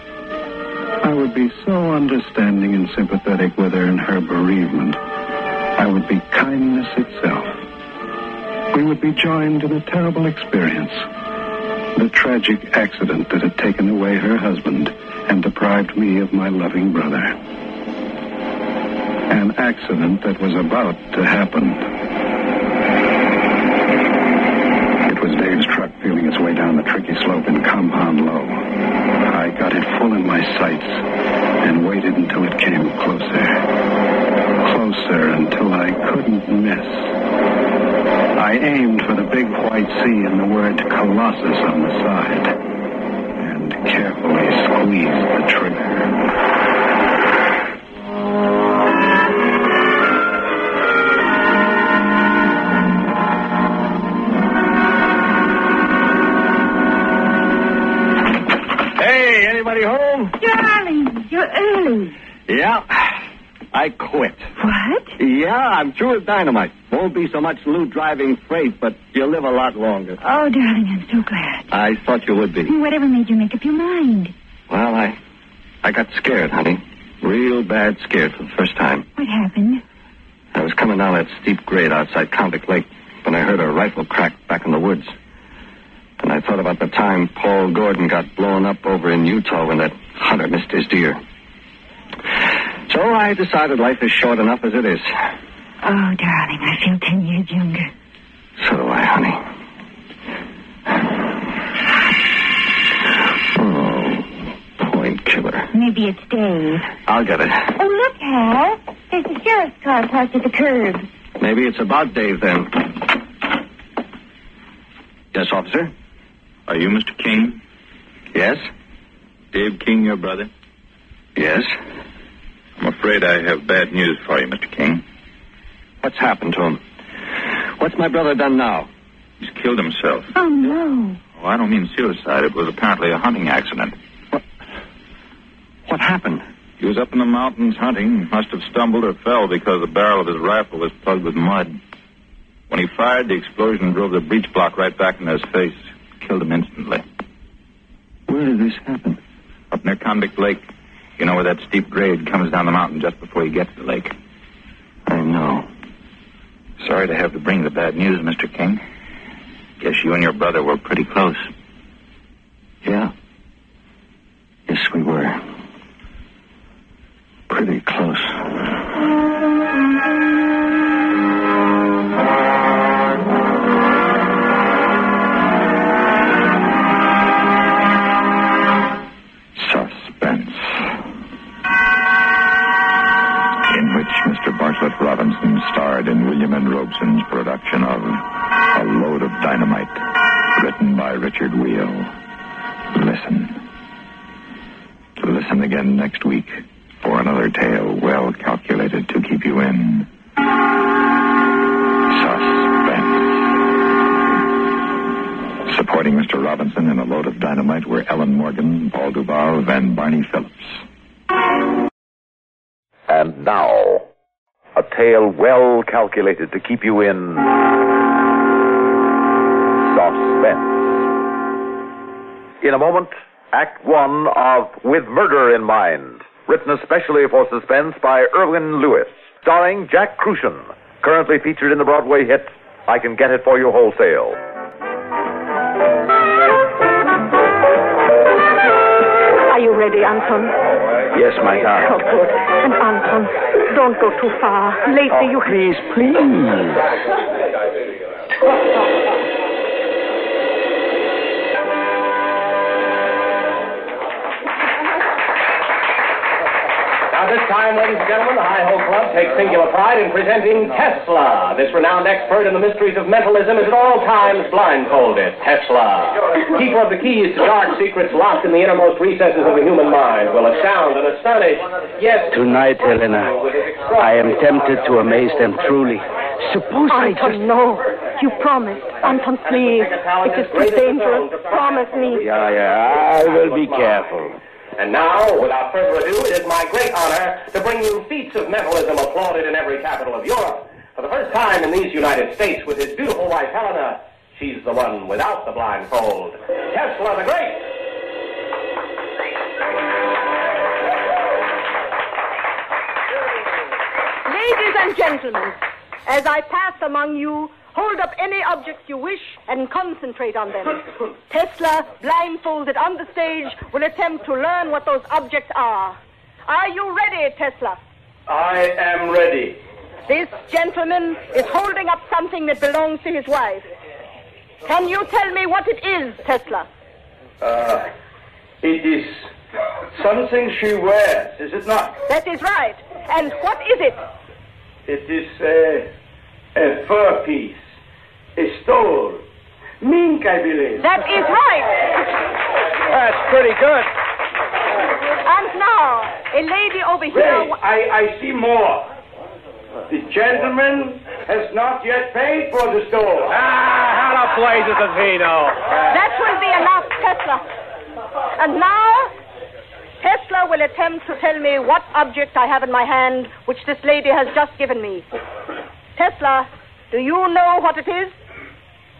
I would be so understanding and sympathetic with her in her bereavement. I would be kindness itself. We would be joined in a terrible experience. The tragic accident that had taken away her husband and deprived me of my loving brother. An accident that was about to happen. It was Dave's truck feeling its way down the tricky slope in Compound Low. I got it full in my sights and waited until it came closer. Closer until I couldn't miss. I aimed for the big white C and the word Colossus on the side and carefully squeezed the trigger. I'm through with dynamite. Won't be so much loot driving freight, but you'll live a lot longer. Oh, darling, I'm so glad. I thought you would be. Whatever made you make up your mind? Well, I I got scared, honey. Real bad scared for the first time. What happened? I was coming down that steep grade outside Convict Lake when I heard a rifle crack back in the woods. And I thought about the time Paul Gordon got blown up over in Utah when that hunter missed his deer. So I decided life is short enough as it is. Oh, darling, I feel ten years younger. So do I, honey. Oh, point killer. Maybe it's Dave. I'll get it. Oh, look, Hal. There's the sheriff's car parked at the curb. Maybe it's about Dave then. Yes, officer? Are you Mr. King? Yes? Dave King, your brother? Yes? I'm afraid I have bad news for you, Mr. King. What's happened to him? What's my brother done now? He's killed himself. Oh, no. Oh, I don't mean suicide. It was apparently a hunting accident. What What happened? He was up in the mountains hunting, must have stumbled or fell because the barrel of his rifle was plugged with mud. When he fired, the explosion drove the breech block right back in his face. Killed him instantly. Where did this happen? Up near Convict Lake. You know where that steep grade comes down the mountain just before you get to the lake. I know. Sorry to have to bring the bad news, Mr. King. Guess you and your brother were pretty close. Yeah. Yes, we were. Pretty close. Robinson starred in William N. Robson's production of A Load of Dynamite, written by Richard Wheel. Listen. Listen again next week for another tale well calculated to keep you in suspense. Supporting Mr. Robinson in A Load of Dynamite were Ellen Morgan, Paul Dubov, and Barney Phillips. And now, a tale well calculated to keep you in suspense. In a moment, Act One of With Murder in Mind, written especially for suspense by Erwin Lewis, starring Jack Kruschen, currently featured in the Broadway hit I Can Get It For You Wholesale. Are you ready, Anton? Yes, my darling. Oh, good. And Anton, don't go too far. Lately oh, you... Please, please. Now, this time, ladies and gentlemen, the High Ho Club takes singular pride in presenting Tesla, this renowned expert in the mysteries of mentalism, is at all times blindfolded. Tesla, keeper of the keys to dark secrets locked in the innermost recesses of the human mind, will astound and astonish. Yes, Tonight, Helena, I am tempted to amaze them truly. Suppose I Anton, just. no. You promised. Anton, please. It is too dangerous. Promise me. Yeah, yeah, I will be careful. And now, without further ado, it is my great honor to bring you feats of mentalism applauded in every capital of Europe. For the first time in these United States, with his beautiful wife Helena, she's the one without the blindfold. Tesla the Great. Ladies and gentlemen, as I pass among you, hold up any objects you wish and concentrate on them. Tesla, blindfolded on the stage, will attempt to learn what those objects are. Are you ready, Tesla? I am ready. This gentleman is holding up something that belongs to his wife. Can you tell me what it is, Tesla? Uh, it is something she wears, is it not? That is right. And what is it? It is a, a fur piece, stole, mink, I believe. That is right. That's pretty good. And now, a lady over here. Wait, I, I see more. The gentleman has not yet paid for the stole. Ah, how the blazes does he know? That will be enough, Tesla. And now, Tesla will attempt to tell me what object I have in my hand, which this lady has just given me. Tesla, do you know what it is?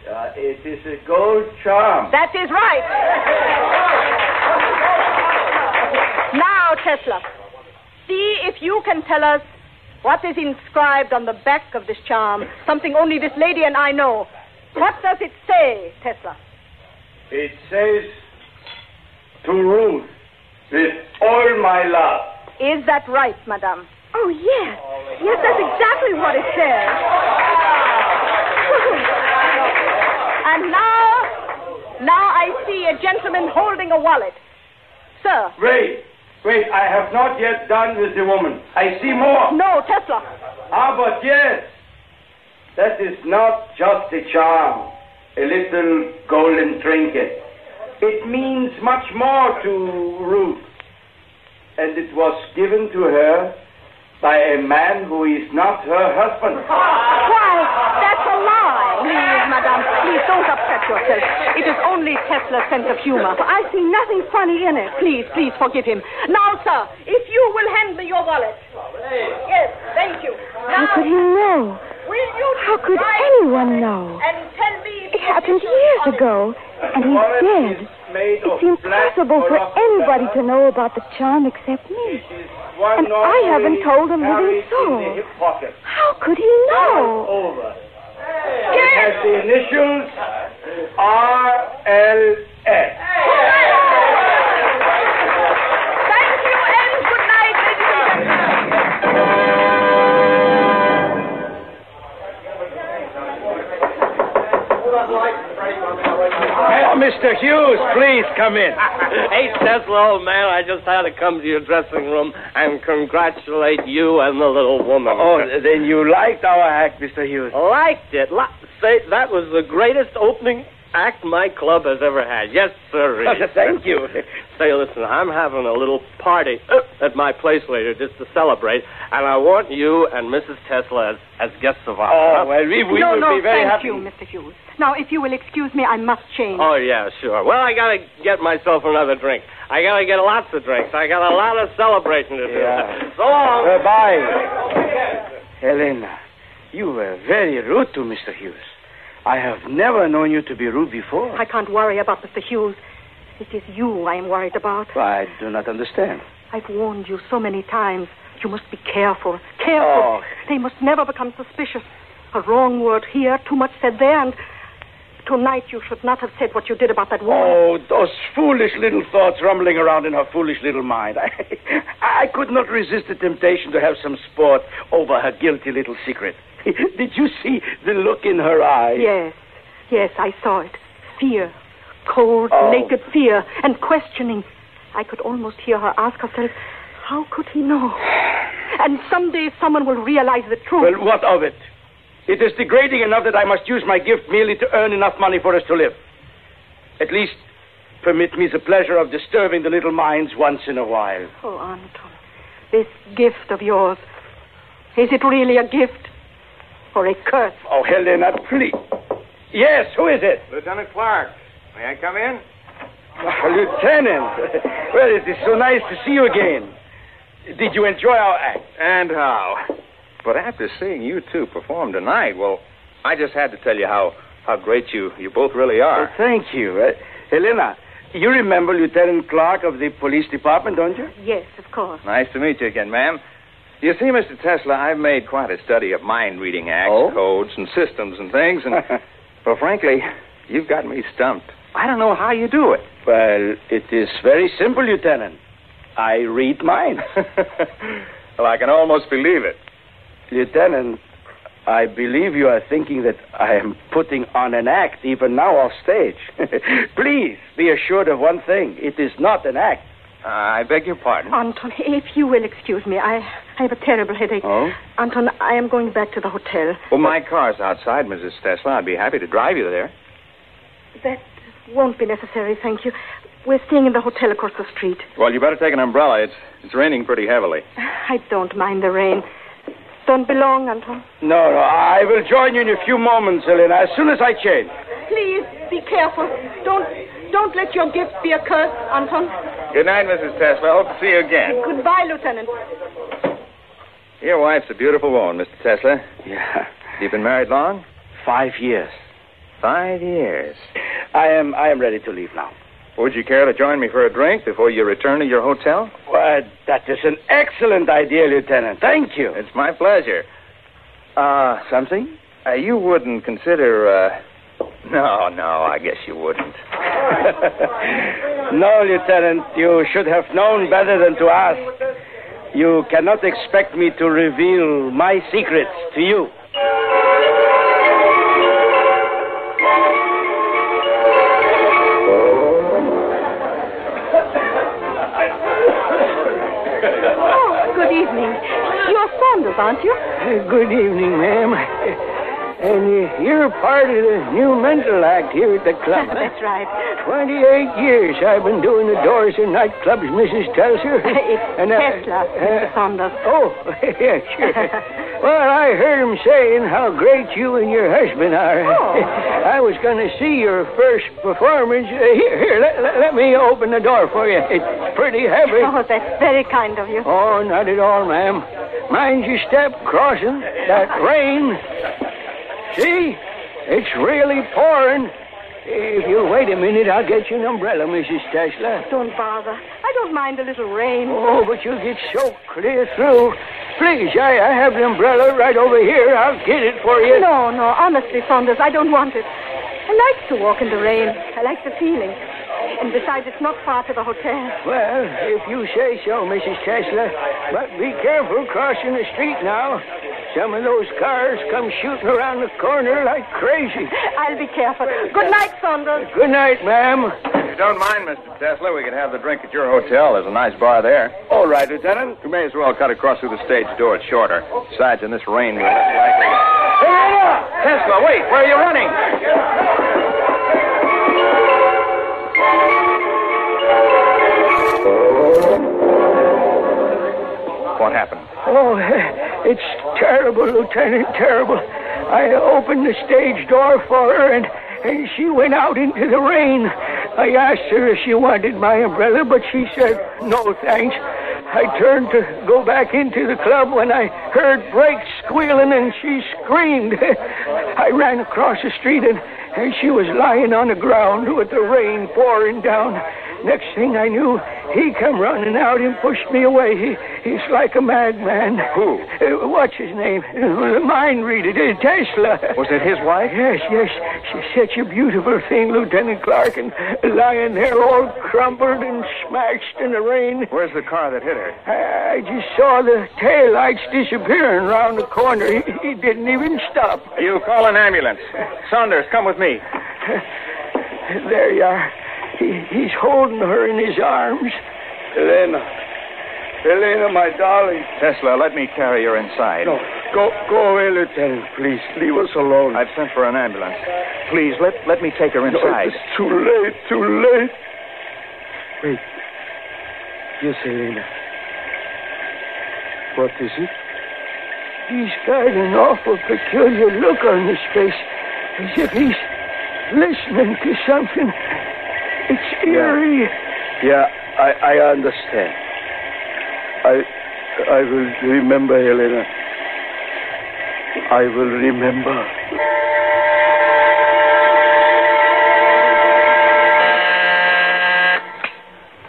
Uh, it is a gold charm. That is right. now, Tesla, see if you can tell us what is inscribed on the back of this charm. Something only this lady and I know. What does it say, Tesla? It says to Ruth with all my love. Is that right, madame? Oh, yes. Yes, that's exactly what it says. And now, now I see a gentleman holding a wallet. Sir. Wait, wait, I have not yet done with the woman. I see more. No, Tesla. Ah, but yes. That is not just a charm, a little golden trinket. It means much more to Ruth. And it was given to her by a man who is not her husband. Why, that's a lie. Please, madame, please don't upset yourself. It is only Tesla's sense of humor. I see nothing funny in it. Please, please forgive him. Now, sir, if you will hand me your wallet. Yes, thank you. How could he know? will you How could anyone know? and tell me It happened years ago, and he's dead. It's impossible for anybody to know about the charm except me. And I haven't told a living soul. How could he know? Over. It has the initials R.L.S. Thank you and good night, ladies and gentlemen. Mr. Hughes, please come in. hey, Tesla, old man, I just had to come to your dressing room and congratulate you and the little woman. Oh, then you liked our act, Mr. Hughes. Liked it. Li- say, that was the greatest opening act my club has ever had. Yes, sir. Thank you. Say, listen, I'm having a little party at my place later just to celebrate, and I want you and Mrs. Tesla as, as guests of honor. Oh, well, we, we no, will no, be very thank happy. you, Mr. Hughes. Now, if you will excuse me, I must change. Oh, yeah, sure. Well, I gotta get myself another drink. I gotta get lots of drinks. I got a lot of celebration to do. Yeah. So long. Goodbye. Helena, you were very rude to Mr. Hughes. I have never known you to be rude before. I can't worry about Mr. Hughes. It is you I am worried about. I do not understand. I've warned you so many times. You must be careful. Careful. Oh. They must never become suspicious. A wrong word here, too much said there, and tonight you should not have said what you did about that woman. Oh, those foolish little thoughts rumbling around in her foolish little mind. I, I could not resist the temptation to have some sport over her guilty little secret. Did you see the look in her eyes? Yes, yes, I saw it. Fear. Cold, Oh. naked fear, and questioning. I could almost hear her ask herself, how could he know? And someday someone will realize the truth. Well, what of it? It is degrading enough that I must use my gift merely to earn enough money for us to live. At least, permit me the pleasure of disturbing the little minds once in a while. Oh, Anton, this gift of yours, is it really a gift or a curse? Oh, Helena, please. Yes, who is it? Lieutenant Clark, may I come in? Lieutenant. well, it is so nice to see you again. Did you enjoy our act? And how? But after seeing you two perform tonight, well, I just had to tell you how, how great you, you both really are. Oh, thank you. Uh, Helena, you remember Lieutenant Clark of the police department, don't you? Yes, of course. Nice to meet you again, ma'am. You see, Mr. Tesla, I've made quite a study of mind reading acts, Oh? codes, and systems and things, and, well, frankly, you've got me stumped. I don't know how you do it. Well, it is very simple, Lieutenant. I read minds. well, I can almost believe it. Lieutenant, I believe you are thinking that I am putting on an act even now off stage. Please be assured of one thing. It is not an act. Uh, I beg your pardon. Anton, if you will excuse me, I, I have a terrible headache. Oh? Anton, I am going back to the hotel. Well, my car's outside, Mrs. Tesla. I'd be happy to drive you there. That won't be necessary, thank you. We're staying in the hotel across the street. Well, you better take an umbrella. It's, it's raining pretty heavily. I don't mind the rain. Don't be long, Anton. No, no, I will join you in a few moments, Helena, as soon as I change. Please be careful. Don't don't let your gift be a curse, Anton. Good night, Mrs. Tesla. Hope to see you again. Goodbye, Lieutenant. Your wife's a beautiful woman, Mr. Tesla. Yeah. You've been married long? Five years. Five years. I am I am ready to leave now. Would you care to join me for a drink before you return to your hotel? Why, that is an excellent idea, Lieutenant. Thank you. It's my pleasure. Uh, something? Uh, you wouldn't consider, uh... No, no, I guess you wouldn't. no, Lieutenant, you should have known better than to ask. You cannot expect me to reveal my secrets to you. Good evening, ma'am. And uh, you're part of the new mental act here at the club. That's right. Twenty-eight years I've been doing the doors in nightclubs, Mrs. Telser. it's And, uh, Tesla, Mr. Saunders. Oh, yeah, sure. Well, I heard him saying how great you and your husband are. Oh. I was going to see your first performance. Uh, here, here, let, let, let me open the door for you. It's pretty heavy. Oh, that's very kind of you. Oh, not at all, ma'am. Mind your step crossing. That rain. See? It's really pouring. If you'll wait a minute, I'll get you an umbrella, Mrs. Tesla. Don't bother. I don't mind a little rain. Oh, but you'll get soaked clear through. Please, I, I have the umbrella right over here. I'll get it for you. No, no, honestly, Saunders, I don't want it. I like to walk in the rain. I like the feeling. And besides, it's not far to the hotel. Well, if you say so, Mrs. Tesla. But be careful crossing the street now. Some of those cars come shooting around the corner like crazy. I'll be careful. Good night, Saunders. Good night, ma'am. If you don't mind, Mr. Tesla, we can have the drink at your hotel. There's a nice bar there. All right, Lieutenant. We may as well cut across through the stage door. It's shorter. Besides, in this rain, we're less likely. Hey, Tesla, wait! Where are you running? What happened? Oh, it's terrible, Lieutenant, terrible. I opened the stage door for her, and, and she went out into the rain. I asked her if she wanted my umbrella, but she said, no, thanks. I turned to go back into the club when I heard brakes squealing and she screamed. I ran across the street and, and she was lying on the ground with the rain pouring down. Next thing I knew, he come running out and pushed me away. He, he's like a madman. Who? Uh, what's his name? Uh, mind reader, uh, Tesla. Was it his wife? Yes, yes. She's such a beautiful thing, Lieutenant Clark, and lying there all crumpled and smashed in the rain. Where's the car that hit her? I, I just saw the tail lights disappearing around the corner. He, he didn't even stop. You call an ambulance. Saunders, come with me. There you are. He, he's holding her in his arms. Elena. Elena, my darling. Tesla, let me carry her inside. No, go, go away, Lieutenant. Please, leave us alone. I've sent for an ambulance. Please, let, let me take her inside. No, inside. it's too late, too late. Wait. Yes, Elena. What is it? He's got an awful peculiar look on his face, as if he's listening to something. It's eerie. Yeah, I, I understand. I, I will remember, Helena. I will remember.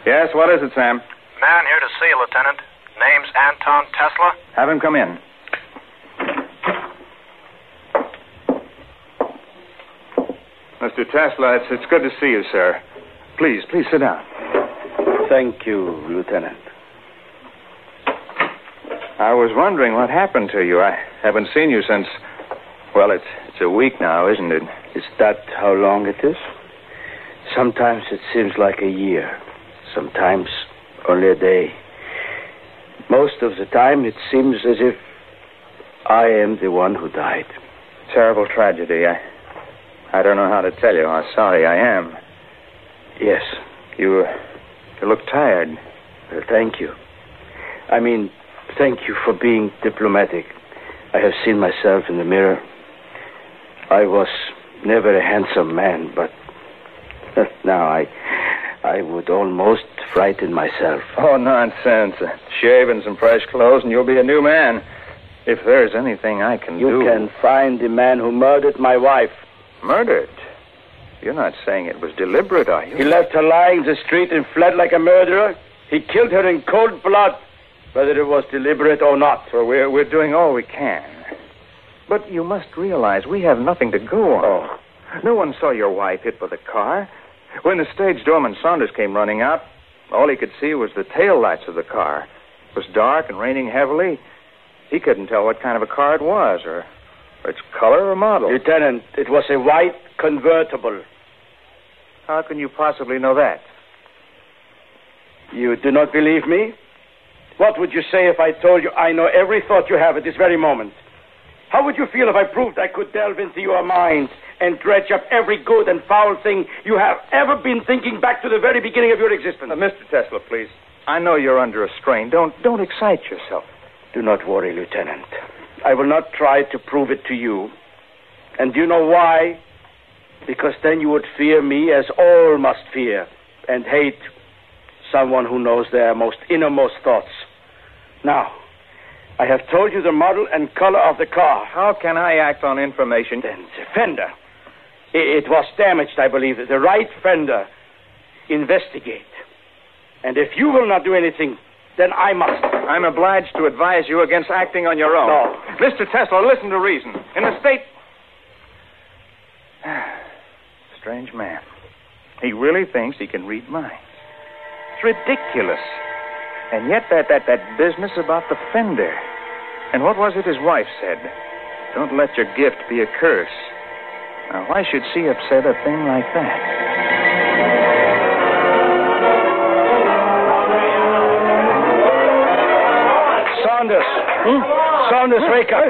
Yes, what is it, Sam? Man here to see you, Lieutenant. Name's Anton Tesla. Have him come in. Mr. Tesla, it's, it's good to see you, sir. Please, please sit down. Thank you, Lieutenant. I was wondering what happened to you. I haven't seen you since, well, it's, it's a week now, isn't it? Is that how long it is? Sometimes it seems like a year. Sometimes only a day. Most of the time it seems as if I am the one who died. Terrible tragedy. I, I don't know how to tell you how sorry I am. Yes. You, uh, you look tired. Well, thank you. I mean, thank you for being diplomatic. I have seen myself in the mirror. I was never a handsome man, but now I I would almost frighten myself. Oh, nonsense. Shave and some fresh clothes, and you'll be a new man. If there's anything I can You do. You can find the man who murdered my wife. Murdered? You're not saying it was deliberate, are you? He left her lying in the street and fled like a murderer. He killed her in cold blood, whether it was deliberate or not. Well, we're, we're doing all we can. But you must realize we have nothing to go on. Oh. No one saw your wife hit with a car. When the stage doorman Saunders came running out, all he could see was the tail lights of the car. It was dark and raining heavily. He couldn't tell what kind of a car it was, or, or its color or model. Lieutenant, it was a white convertible. How can you possibly know that? You do not believe me? What would you say if I told you I know every thought you have at this very moment? How would you feel if I proved I could delve into your mind and dredge up every good and foul thing you have ever been thinking back to the very beginning of your existence? Uh, Mr. Tesla, please. I know you're under a strain. Don't don't excite yourself. Do not worry, Lieutenant. I will not try to prove it to you. And do you know why? Because then you would fear me as all must fear and hate someone who knows their most innermost thoughts. Now, I have told you the model and color of the car. How can I act on information? Then the fender. I- It was damaged, I believe. The right fender. Investigate. And if you will not do anything, then I must. I'm obliged to advise you against acting on your own. No. Mr. Tesla, listen to reason. In the state. Strange man. He really thinks he can read minds. It's ridiculous. And yet that, that, that business about the fender. And what was it his wife said? Don't let your gift be a curse. Now, why should she said a thing like that? Saunders. Hmm? Saunders, wake up.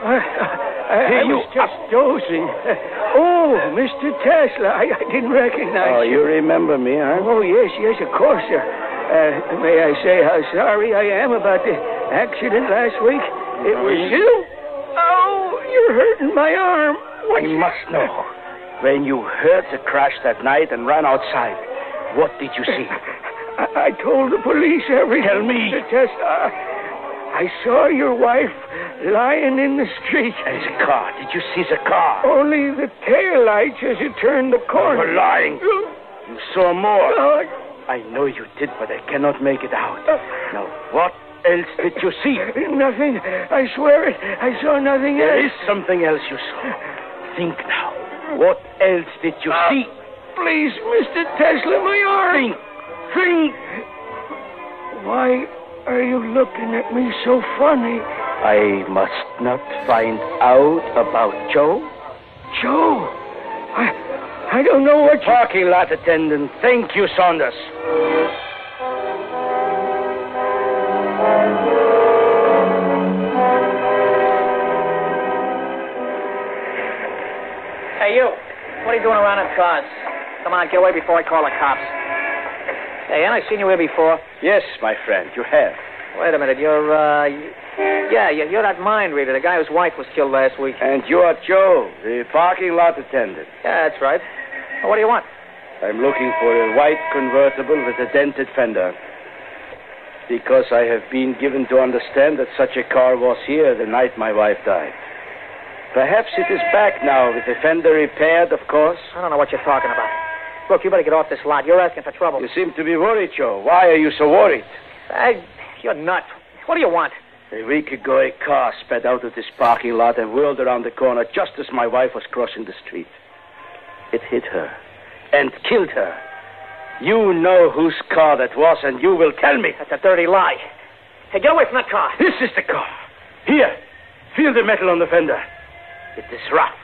I, I, I was just dozing. Oh, Mr. Tesla, I, I didn't recognize Oh, you remember me, huh? Oh, yes, yes, of course, sir. Uh, may I say how sorry I am about the accident last week? It was you. Oh, you're hurting my arm. I must know. When you heard the crash that night and ran outside, what did you see? I, I told the police everything. Tell me. Mr. Tesla, I saw your wife lying in the street. And the car. Did you see the car? Only the tail lights as it turned the corner. You're lying. You saw more. I know you did, but I cannot make it out. Now, what else did you see? Nothing. I swear it. I saw nothing There else. There is something else you saw. Think now. What else did you Uh, see? Please, Mr. Tesla, my arm. Think. Think. Why are you looking at me so funny? I must not find out about Joe. Joe, I, I don't know what you... Parking lot attendant. Thank you, Saunders. Hey, you. What are you doing around in cars? Come on, get away before I call the cops. Hey, ain't I seen you here before? Yes, my friend, you have. Wait a minute. You're, uh... Yeah, you- you're that mind reader, the guy whose wife was killed last week. And you are Joe, the parking lot attendant. Yeah, that's right. Well, what do you want? I'm looking for a white convertible with a dented fender. Because I have been given to understand that such a car was here the night my wife died. Perhaps it is back now with the fender repaired, of course. I don't know what you're talking about. Look, you better get off this lot. You're asking for trouble. You seem to be worried, Joe. Why are you so worried? Hey, you're nuts. What do you want? A week ago, a car sped out of this parking lot and whirled around the corner just as my wife was crossing the street. It hit her and killed her. You know whose car that was, and you will tell me. That's a dirty lie. Hey, get away from that car. This is the car. Here, feel the metal on the fender. It is rough.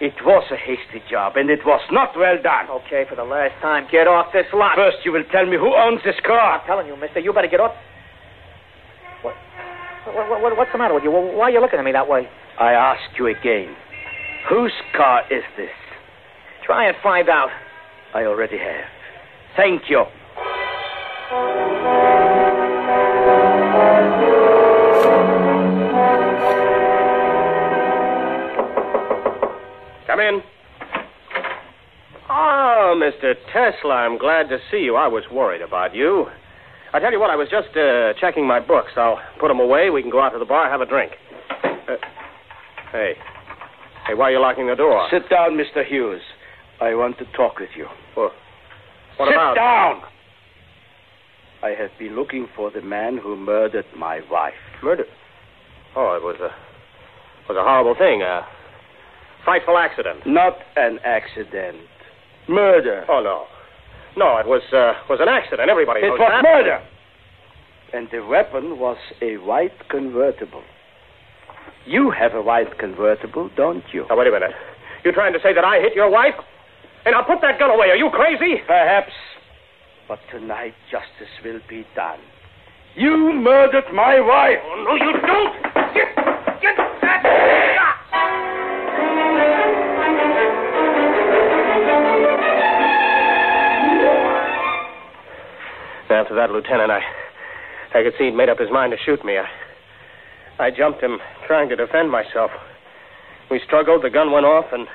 It was a hasty job, and it was not well done. Okay, for the last time, get off this lot. First, you will tell me who owns this car. I'm telling you, mister, you better get off. What, what, what, what's the matter with you? Why are you looking at me that way? I ask you again. Whose car is this? Try and find out. I already have. Thank you. Come in. Oh, Mr. Tesla, I'm glad to see you. I was worried about you. I tell you what, I was just uh, checking my books. I'll put them away. We can go out to the bar, have a drink. Uh, hey. Hey, why are you locking the door? Sit down, Mr. Hughes. I want to talk with you. Well, what Sit about? Sit down! I have been looking for the man who murdered my wife. Murder? Oh, it was a was a horrible thing. A frightful accident. Not an accident. Murder. Oh no, no, it was uh, was an accident. Everybody It knows was that. murder. And the weapon was a white convertible. You have a white convertible, don't you? Now wait a minute. You're trying to say that I hit your wife? And I'll put that gun away. Are you crazy? Perhaps. But tonight justice will be done. You murdered my wife. Oh, no, you don't. Get, get that. After that, Lieutenant, I, I could see he'd made up his mind to shoot me. I, I jumped him, trying to defend myself. We struggled, the gun went off, and,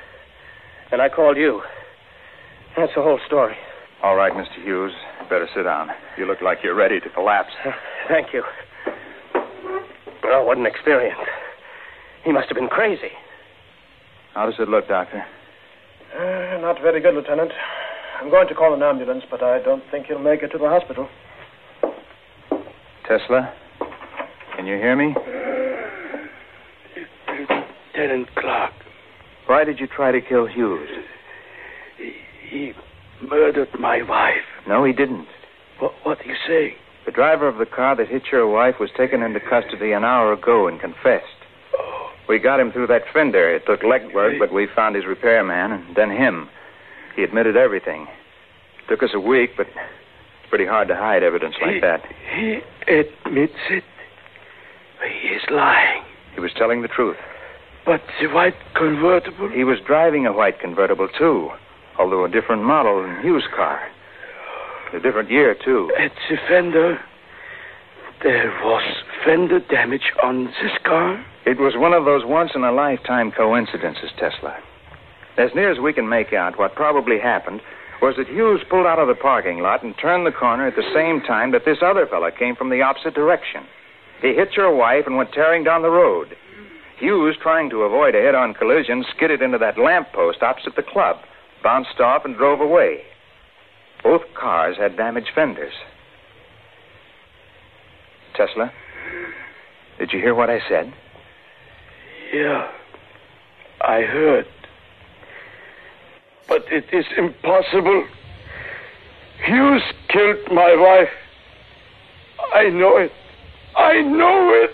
and I called you. That's the whole story. All right, Mr. Hughes. Better sit down. You look like you're ready to collapse. Thank you. Oh, what an experience. He must have been crazy. How does it look, Doctor? Uh, not very good, Lieutenant. I'm going to call an ambulance, but I don't think he'll make it to the hospital. Tesla? Can you hear me? Lieutenant Clark. Why did you try to kill Hughes? He murdered my wife. No, he didn't. What, what are you saying? The driver of the car that hit your wife was taken into custody an hour ago and confessed. Oh. We got him through that fender. It took legwork, but we found his repairman and then him. He admitted everything. It Took us a week, but it's pretty hard to hide evidence like He- that. He admits it. He is lying. He was telling the truth. But the white convertible? He was driving a white convertible, too, although a different model than Hughes' car. A different year, too. At the fender, there was fender damage on this car? It was one of those once in a lifetime coincidences, Tesla. As near as we can make out, what probably happened was that Hughes pulled out of the parking lot and turned the corner at the same time that this other fella came from the opposite direction. He hit your wife and went tearing down the road. Hughes, trying to avoid a head on collision, skidded into that lamp post opposite the club, bounced off, and drove away. Both cars had damaged fenders. Tesla, did you hear what I said? Yeah. I heard. But it is impossible. Hughes killed my wife. I know it. I know it.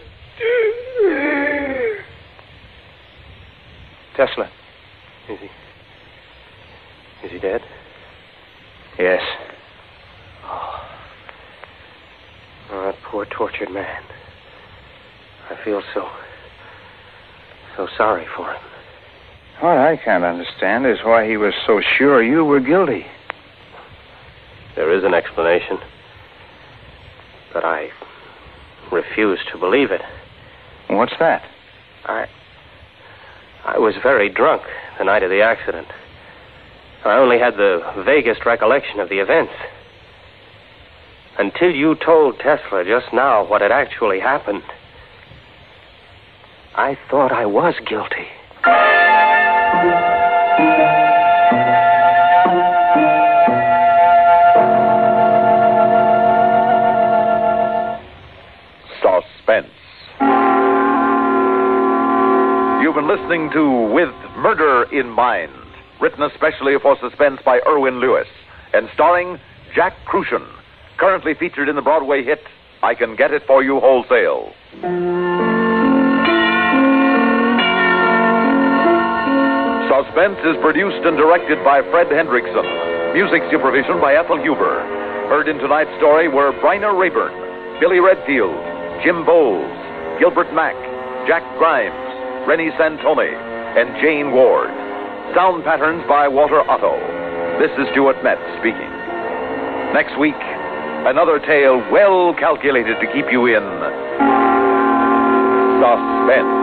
Tesla. Is he. Is he dead? Yes. Oh. Oh, that poor tortured man. I feel so. so sorry for him. What I can't understand is why he was so sure you were guilty. There is an explanation. But I refuse to believe it. What's that? I. I was very drunk the night of the accident. I only had the vaguest recollection of the events. Until you told Tesla just now what had actually happened, I thought I was guilty. Listening to With Murder in Mind, written especially for suspense by Erwin Lewis, and starring Jack Kruschen, currently featured in the Broadway hit I Can Get It For You Wholesale. Suspense is produced and directed by Fred Hendrickson. Music supervision by Ethel Huber. Heard in tonight's story were Bryna Raeburn, Billy Redfield, Jim Boles, Gilbert Mack, Jack Grimes, Reni Santoni, and Jane Ward. Sound patterns by Walter Otto. This is Stuart Metz speaking. Next week, another tale well calculated to keep you in suspense.